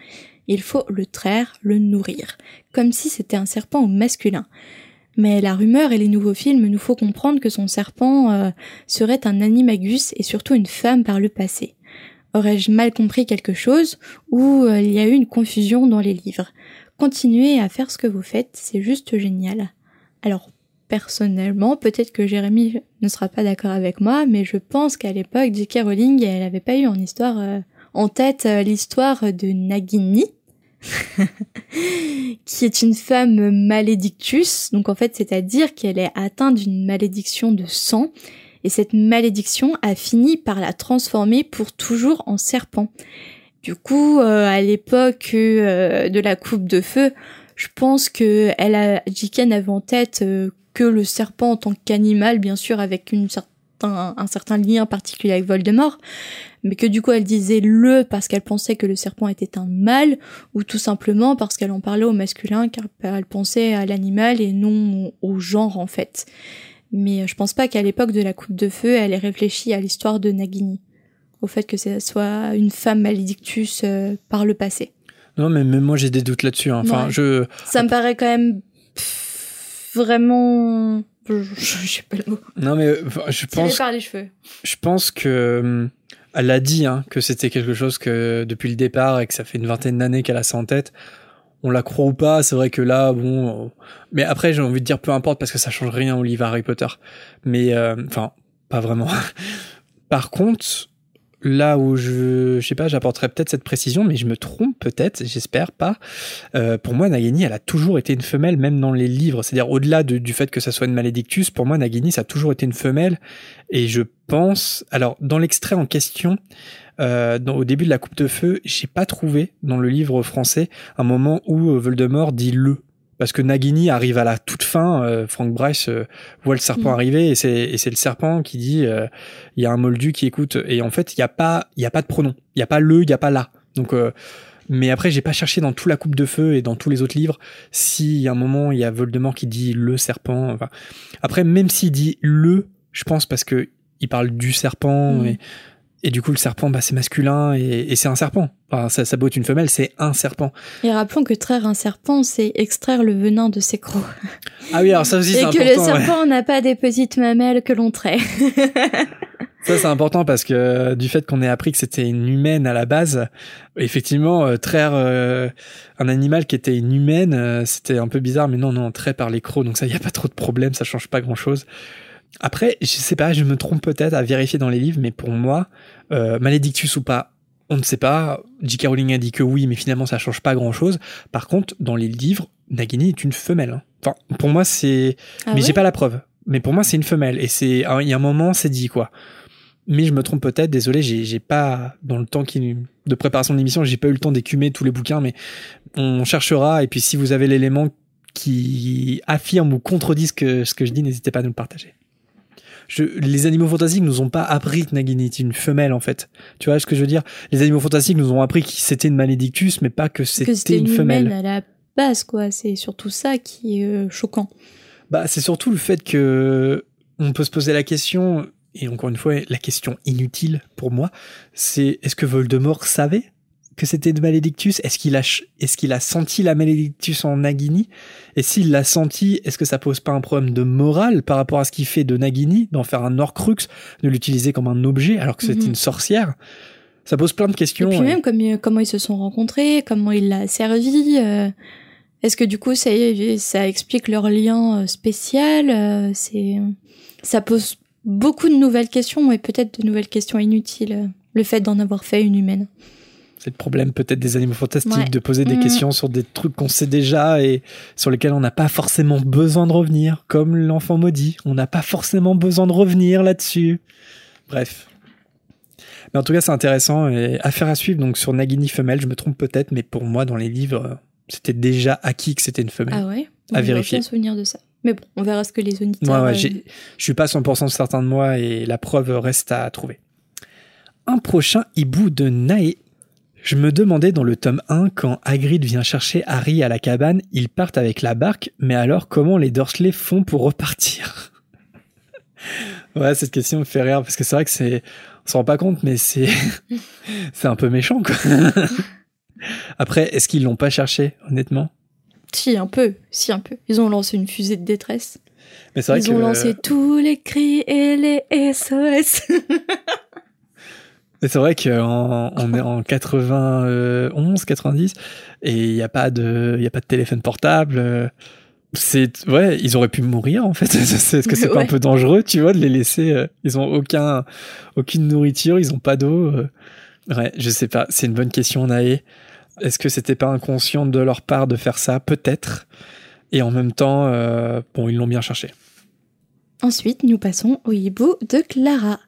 il faut le traire, le nourrir, comme si c'était un serpent au masculin. Mais la rumeur et les nouveaux films nous font comprendre que son serpent euh, serait un animagus et surtout une femme par le passé. Aurais-je mal compris quelque chose ou euh, il y a eu une confusion dans les livres? Continuez à faire ce que vous faites, c'est juste génial. Alors, personnellement, peut-être que Jérémy ne sera pas d'accord avec moi, mais je pense qu'à l'époque, J.K. Rowling, elle n'avait pas eu en histoire euh, en tête euh, l'histoire de Nagini, <laughs> qui est une femme malédictus, donc en fait c'est-à-dire qu'elle est atteinte d'une malédiction de sang, et cette malédiction a fini par la transformer pour toujours en serpent. Du coup, euh, à l'époque euh, de la coupe de feu, je pense que elle a, J.K. avait en tête euh, que le serpent en tant qu'animal, bien sûr avec une un certain lien particulier avec Voldemort, mais que du coup elle disait le parce qu'elle pensait que le serpent était un mâle, ou tout simplement parce qu'elle en parlait au masculin car elle pensait à l'animal et non au genre en fait. Mais je pense pas qu'à l'époque de la coupe de feu, elle ait réfléchi à l'histoire de Nagini, au fait que ce soit une femme malédictus euh, par le passé. Non, mais même moi j'ai des doutes là-dessus. Hein. Enfin, ouais. je. Ça me paraît quand même pff, vraiment. Je, je, sais pas le mot. Non, mais je pense. par les cheveux. Je pense que elle a dit hein, que c'était quelque chose que depuis le départ et que ça fait une vingtaine d'années qu'elle a ça en tête. On la croit ou pas, c'est vrai que là, bon. Mais après, j'ai envie de dire peu importe parce que ça change rien au livre Harry Potter. Mais enfin, euh, pas vraiment. <laughs> Par contre, là où je, je sais pas, j'apporterais peut-être cette précision, mais je me trompe peut-être, j'espère pas. Euh, pour moi, Nagini, elle a toujours été une femelle, même dans les livres. C'est-à-dire, au-delà de, du fait que ça soit une malédictus, pour moi, Nagini, ça a toujours été une femelle. Et je pense, alors, dans l'extrait en question, euh, au début de la coupe de feu, j'ai pas trouvé dans le livre français un moment où Voldemort dit le parce que Nagini arrive à la toute fin. euh, Frank Bryce euh, voit le serpent Mm. arriver et c'est et c'est le serpent qui dit euh, il y a un moldu qui écoute et en fait il y a pas il y a pas de pronom, il y a pas le, il y a pas là. Donc euh, mais après j'ai pas cherché dans toute la coupe de feu et dans tous les autres livres si à un moment il y a Voldemort qui dit le serpent. Enfin, après même s'il dit le, je pense parce que il parle du serpent Mm. et et du coup, le serpent, bah, c'est masculin et, et c'est un serpent. Enfin, ça, ça être une femelle, c'est un serpent. Et rappelons que traire un serpent, c'est extraire le venin de ses crocs. Ah oui, alors ça aussi, Et c'est que le important. ouais. serpent n'a pas des petites mamelles que l'on traite. <laughs> Ça, c'est important parce que euh, du fait qu'on ait appris que c'était une humaine à la base, effectivement, euh, traire euh, un animal qui était une humaine, euh, c'était un peu bizarre, mais non, non, trait par les crocs, donc ça, il n'y a pas trop de problème, ça change pas grand-chose. Après, je sais pas, je me trompe peut-être à vérifier dans les livres, mais pour moi, euh, Maledictus ou pas, on ne sait pas. J.K. Rowling a dit que oui, mais finalement, ça change pas grand-chose. Par contre, dans les livres, Nagini est une femelle. hein. Enfin, pour moi, c'est Ah mais ouais j'ai pas la preuve. Mais pour moi, c'est une femelle. Et c'est, il y a un moment, c'est dit, quoi. Mais je me trompe peut-être, désolé, j'ai, j'ai pas, dans le temps qui, de préparation de l'émission, j'ai pas eu le temps d'écumer tous les bouquins, mais on cherchera. Et puis, si vous avez l'élément qui affirme ou contredit ce que, ce que je dis, n'hésitez pas à nous le partager. Je, les animaux fantastiques nous ont pas appris que Nagini était une femelle, en fait. Tu vois ce que je veux dire? Les animaux fantastiques nous ont appris que c'était une malédictus, mais pas que c'était une une femelle. humaine à la base, quoi. C'est surtout ça qui est euh, choquant. Bah, c'est surtout le fait que on peut se poser la question, et encore une fois, la question inutile pour moi, c'est est-ce que Voldemort savait? Que c'était de Malédictus Est-ce qu'il a, ch- est-ce qu'il a senti la Malédictus en Nagini? Et s'il l'a senti, est-ce que ça pose pas un problème de morale par rapport à ce qu'il fait de Nagini, d'en faire un Horcrux, de l'utiliser comme un objet alors que c'est Mhm. une sorcière? Ça pose plein de Et questions. puis et- même comme, euh, comment ils se sont rencontrés, comment il l'a servi. euh, Est-ce que du coup ça, ça explique leur lien euh, spécial euh, C'est ça pose beaucoup de nouvelles questions et peut-être de nouvelles questions inutiles. Le fait d'en avoir fait une humaine. C'est le problème peut-être des animaux fantastiques, Ouais. de poser des Mhm. questions sur des trucs qu'on sait déjà et sur lesquels on n'a pas forcément besoin de revenir, comme l'enfant maudit. On n'a pas forcément besoin de revenir là-dessus. Bref. Mais en tout cas, c'est intéressant et affaire à suivre. Donc sur Nagini femelle, je me trompe peut-être, mais pour moi, dans les livres, c'était déjà acquis que c'était une femelle. Ah ouais? À vérifier. aucun souvenir de ça. Mais bon, on verra ce que les Ouais, auditeurs. ouais, euh, j'ai- je suis pas 100% certain de moi et la preuve reste à trouver. Un prochain hibou de Nae. Je me demandais dans le tome 1 quand Hagrid vient chercher Harry à la cabane, ils partent avec la barque, mais alors comment les Dursley font pour repartir <laughs> Ouais, cette question me fait rire parce que c'est vrai que c'est on s'en rend pas compte mais c'est <laughs> c'est un peu méchant quoi. <laughs> Après, est-ce qu'ils l'ont pas cherché honnêtement? Si, un peu. Si, un peu. Ils ont lancé une fusée de détresse. Mais c'est vrai Ils que ont lancé tous les cris et les SOS. C'est vrai qu'on on est en 91, 90, et il n'y a pas de, il y a pas de téléphone portable. euh, C'est, ouais, ils auraient pu mourir en fait. <laughs> Est-ce que c'est pas un peu dangereux, tu vois, de les laisser euh, Ils ont aucun, aucune nourriture, ils ont pas d'eau. euh. Ouais, je sais pas. C'est une bonne question, Naé. Est-ce que c'était pas inconscient de leur part de faire ça? Peut-être. Et en même temps, euh, bon, ils l'ont bien cherché. Ensuite, nous passons au hibou de Clara.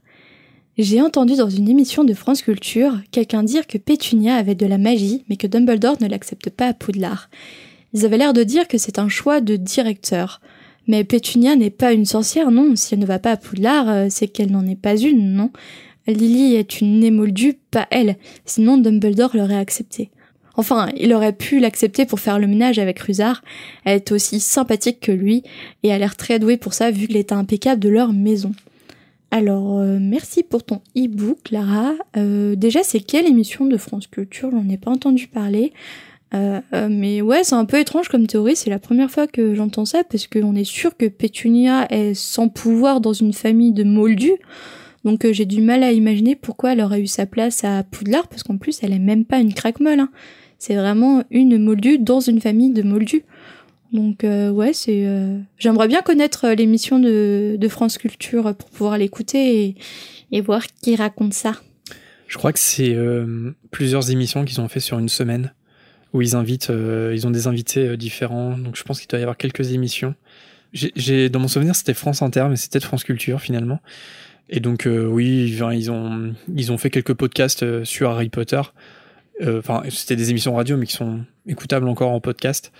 J'ai entendu dans une émission de France Culture quelqu'un dire que Pétunia avait de la magie, mais que Dumbledore ne l'accepte pas à Poudlard. Ils avaient l'air de dire que c'est un choix de directeur. Mais Pétunia n'est pas une sorcière, non. Si elle ne va pas à Poudlard, euh, c'est qu'elle n'en est pas une, non. Lily est une émoldue, pas elle. Sinon, Dumbledore l'aurait acceptée. Enfin, il aurait pu l'accepter pour faire le ménage avec Rusard. Elle est aussi sympathique que lui, et a l'air très douée pour ça vu l'état impeccable de leur maison. Alors, euh, merci pour ton hibou, Clara. Euh, déjà, c'est quelle émission de France Culture? J'en ai pas entendu parler. Euh, mais ouais, c'est un peu étrange comme théorie. C'est la première fois que j'entends ça parce qu'on est sûr que Pétunia est sans pouvoir dans une famille de moldus. Donc j'ai du mal à imaginer pourquoi elle aurait eu sa place à Poudlard parce qu'en plus elle est même pas une craque-molle. hein. C'est vraiment une moldue dans une famille de moldus. Donc euh, ouais, c'est. euh, J'aimerais bien connaître euh, l'émission de, de France Culture pour pouvoir l'écouter et, voir qui raconte ça. Je crois que c'est plusieurs émissions qu'ils ont fait sur une semaine où ils invitent, ils ont des invités différents. Donc je pense qu'il doit y avoir quelques émissions. Dans mon souvenir c'était France Inter, mais c'était France Culture finalement. Et donc oui, ils ont ils ont fait quelques podcasts sur Harry Potter. Enfin c'était des émissions radio, mais qui sont écoutables encore en podcast.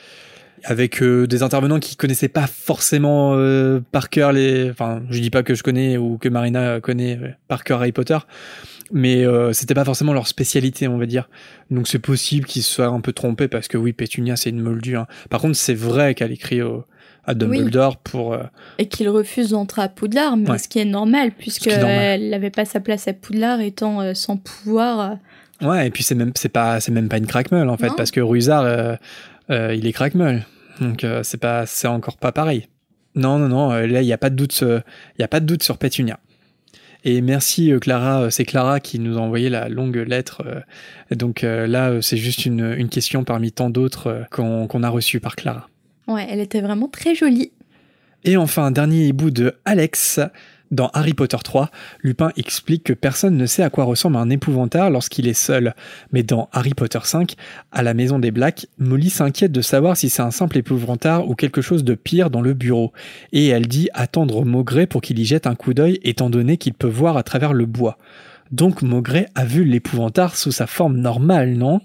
Avec euh, des intervenants qui connaissaient pas forcément euh, par cœur les. Enfin, je dis pas que je connais ou que Marina connaît euh, par cœur Harry Potter, mais c'était pas forcément leur spécialité, on va dire. Donc c'est possible qu'ils se soient un peu trompés parce que oui, Pétunia c'est une moldue. Hein. Par contre, c'est vrai qu'elle écrit au, à Dumbledore pour. Et qu'il refuse d'entrer à Poudlard, mais ce qui est normal puisqu'elle n'avait pas sa place à Poudlard étant sans pouvoir. Ouais, et puis c'est même c'est pas c'est même pas une craquemeule en fait parce que Ruzard euh, il est crackmull. Donc euh, c'est pas, c'est encore pas pareil. Non, non, non. Euh, là, il n'y a pas de doute, il y a pas de doute sur Pétunia. Et merci Clara, c'est Clara qui nous a envoyé la longue lettre. Donc là, c'est juste une, question parmi tant d'autres qu'on a reçues par Clara. Ouais, elle était vraiment très jolie. Et enfin, un dernier hibou de Alex. Dans Harry Potter 3, Lupin explique que personne ne sait à quoi ressemble un épouvantail lorsqu'il est seul. Mais dans Harry Potter 5, à la maison des Blacks, Molly s'inquiète de savoir si c'est un simple épouvantail ou quelque chose de pire dans le bureau. Et elle dit attendre Maugré pour qu'il y jette un coup d'œil étant donné qu'il peut voir à travers le bois. Donc Maugré a vu l'épouvantard sous sa forme normale, non?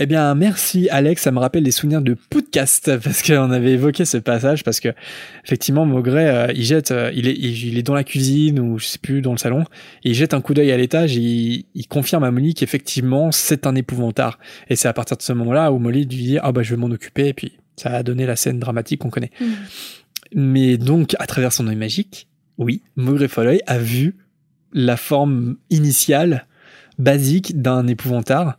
Eh bien, merci Alex, ça me rappelle les souvenirs de podcast <laughs> parce qu'on avait évoqué ce passage parce que effectivement Maugret, euh, il jette, euh, il, est, il, est dans la cuisine ou je sais plus dans le salon, et il jette un coup d'œil à l'étage, et il, il, confirme à Molly qu'effectivement c'est un épouvantard. Et c'est à partir de ce moment-là où Molly lui dit ah bah je vais m'en occuper et puis ça a donné la scène dramatique qu'on connaît. Mm. Mais donc à travers son œil magique, oui, Maugret Folloy a vu la forme initiale, basique d'un épouvantard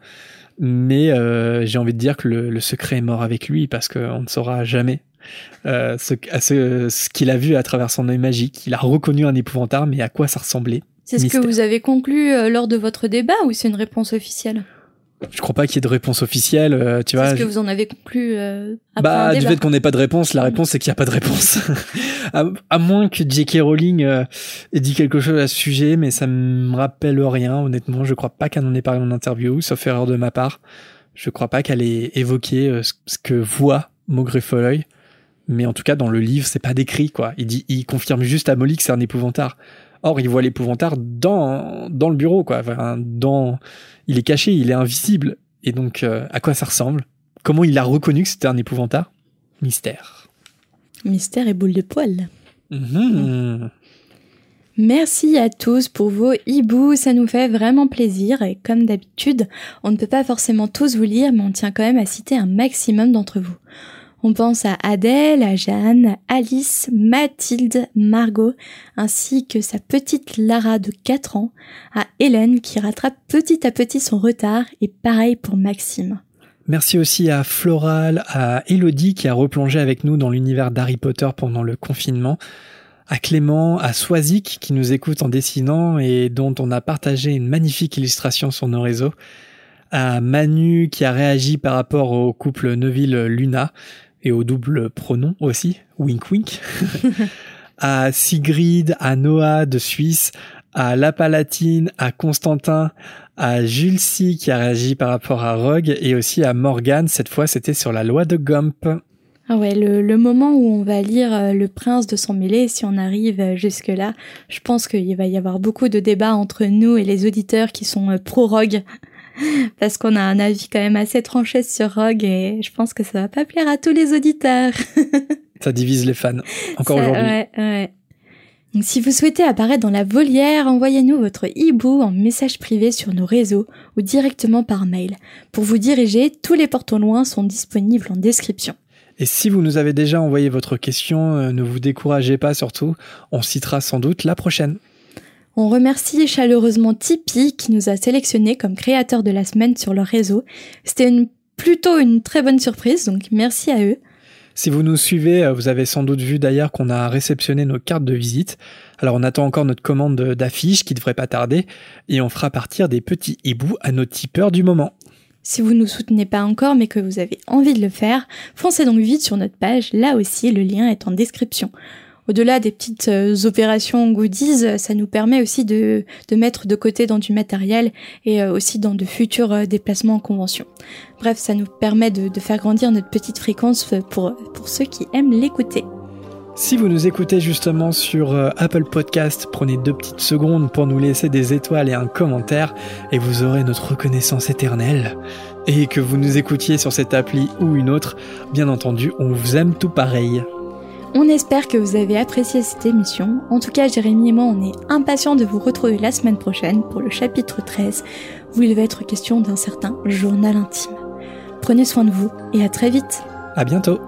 mais euh, j'ai envie de dire que le, secret est mort avec lui parce qu'on ne saura jamais euh, ce, ce, qu'il a vu à travers son œil magique. Il a reconnu un épouvantard, mais à quoi ça ressemblait? C'est ce que vous avez conclu euh, lors de votre débat ou c'est une réponse officielle? Je crois pas qu'il y ait de réponse officielle, euh, tu vois. Est-ce que vous en avez conclu euh, Bah, du fait qu'on n'ait pas de réponse, la réponse c'est qu'il n'y a pas de réponse. <laughs> à, moins que J.K. Rowling euh, ait dit quelque chose à ce sujet, mais ça me rappelle rien, honnêtement. Je crois pas qu'elle en ait parlé en interview, sauf erreur de ma part. Je crois pas qu'elle ait évoqué euh, ce que voit Maugrey Folloy. Mais en tout cas, dans le livre, c'est pas décrit, quoi. Il dit, il confirme juste à Molly que c'est un épouvantard. Or, il voit l'épouvantard dans, dans le bureau, quoi. Enfin, dans, il est caché, il est invisible. Et donc, euh, à quoi ça ressemble? Comment il a reconnu que c'était un épouvantard? Mystère. Mystère et boule de poil. Mhm. Merci à tous pour vos hiboux, ça nous fait vraiment plaisir et comme d'habitude, on ne peut pas forcément tous vous lire mais on tient quand même à citer un maximum d'entre vous. On pense à Adèle, à Jeanne, Alice, Mathilde, Margot, ainsi que sa petite Lara de 4 ans, à Hélène qui rattrape petit à petit son retard, et pareil pour Maxime. Merci aussi à Floral, à Elodie qui a replongé avec nous dans l'univers d'Harry Potter pendant le confinement, à Clément, à Swazik qui nous écoute en dessinant et dont on a partagé une magnifique illustration sur nos réseaux, à Manu qui a réagi par rapport au couple Neuville-Luna, et au double pronom aussi, wink wink, <laughs> à Sigrid, à Noah de Suisse, à La Palatine, à Constantin, à Jules C qui a réagi par rapport à Rogue et aussi à Morgane, cette fois c'était sur la loi de Gump. Ah ouais, le, moment où on va lire euh, Le Prince de son mêlé, si on arrive euh, jusque-là, je pense qu'il va y avoir beaucoup de débats entre nous et les auditeurs qui sont euh, pro-Rogue. Parce qu'on a un avis quand même assez tranché sur Rogue et je pense que ça va pas plaire à tous les auditeurs. <laughs> ça divise les fans, encore aujourd'hui. Ouais, ouais. Donc, si vous souhaitez apparaître dans la volière, envoyez-nous votre hibou en message privé sur nos réseaux ou directement par mail. Pour vous diriger, tous les portes loin sont disponibles en description. Et si vous nous avez déjà envoyé votre question, euh, ne vous découragez pas surtout, on citera sans doute la prochaine. On remercie chaleureusement Tipeee qui nous a sélectionnés comme créateurs de la semaine sur leur réseau. C'était une, plutôt une très bonne surprise, donc merci à eux. Si vous nous suivez, euh, vous avez sans doute vu d'ailleurs qu'on a réceptionné nos cartes de visite. Alors on attend encore notre commande d'affiches qui devrait pas tarder et on fera partir des petits hiboux à nos tipeurs du moment. Si vous ne nous soutenez pas encore mais que vous avez envie de le faire, foncez donc vite sur notre page, là aussi le lien est en description au-delà des petites euh, opérations goodies, ça nous permet aussi de, mettre de côté dans du matériel et euh, aussi dans de futurs euh, déplacements en convention. Bref, ça nous permet de, faire grandir notre petite fréquence pour, pour ceux qui aiment l'écouter. Si vous nous écoutez justement sur Apple Podcast, prenez deux petites secondes pour nous laisser des étoiles et un commentaire et vous aurez notre reconnaissance éternelle. Et que vous nous écoutiez sur cette appli ou une autre, bien entendu, on vous aime tout pareil. On espère que vous avez apprécié cette émission. En tout cas, Jérémy et moi, on est impatients de vous retrouver la semaine prochaine pour le chapitre 13, où il va être question d'un certain journal intime. Prenez soin de vous et à très vite. À bientôt.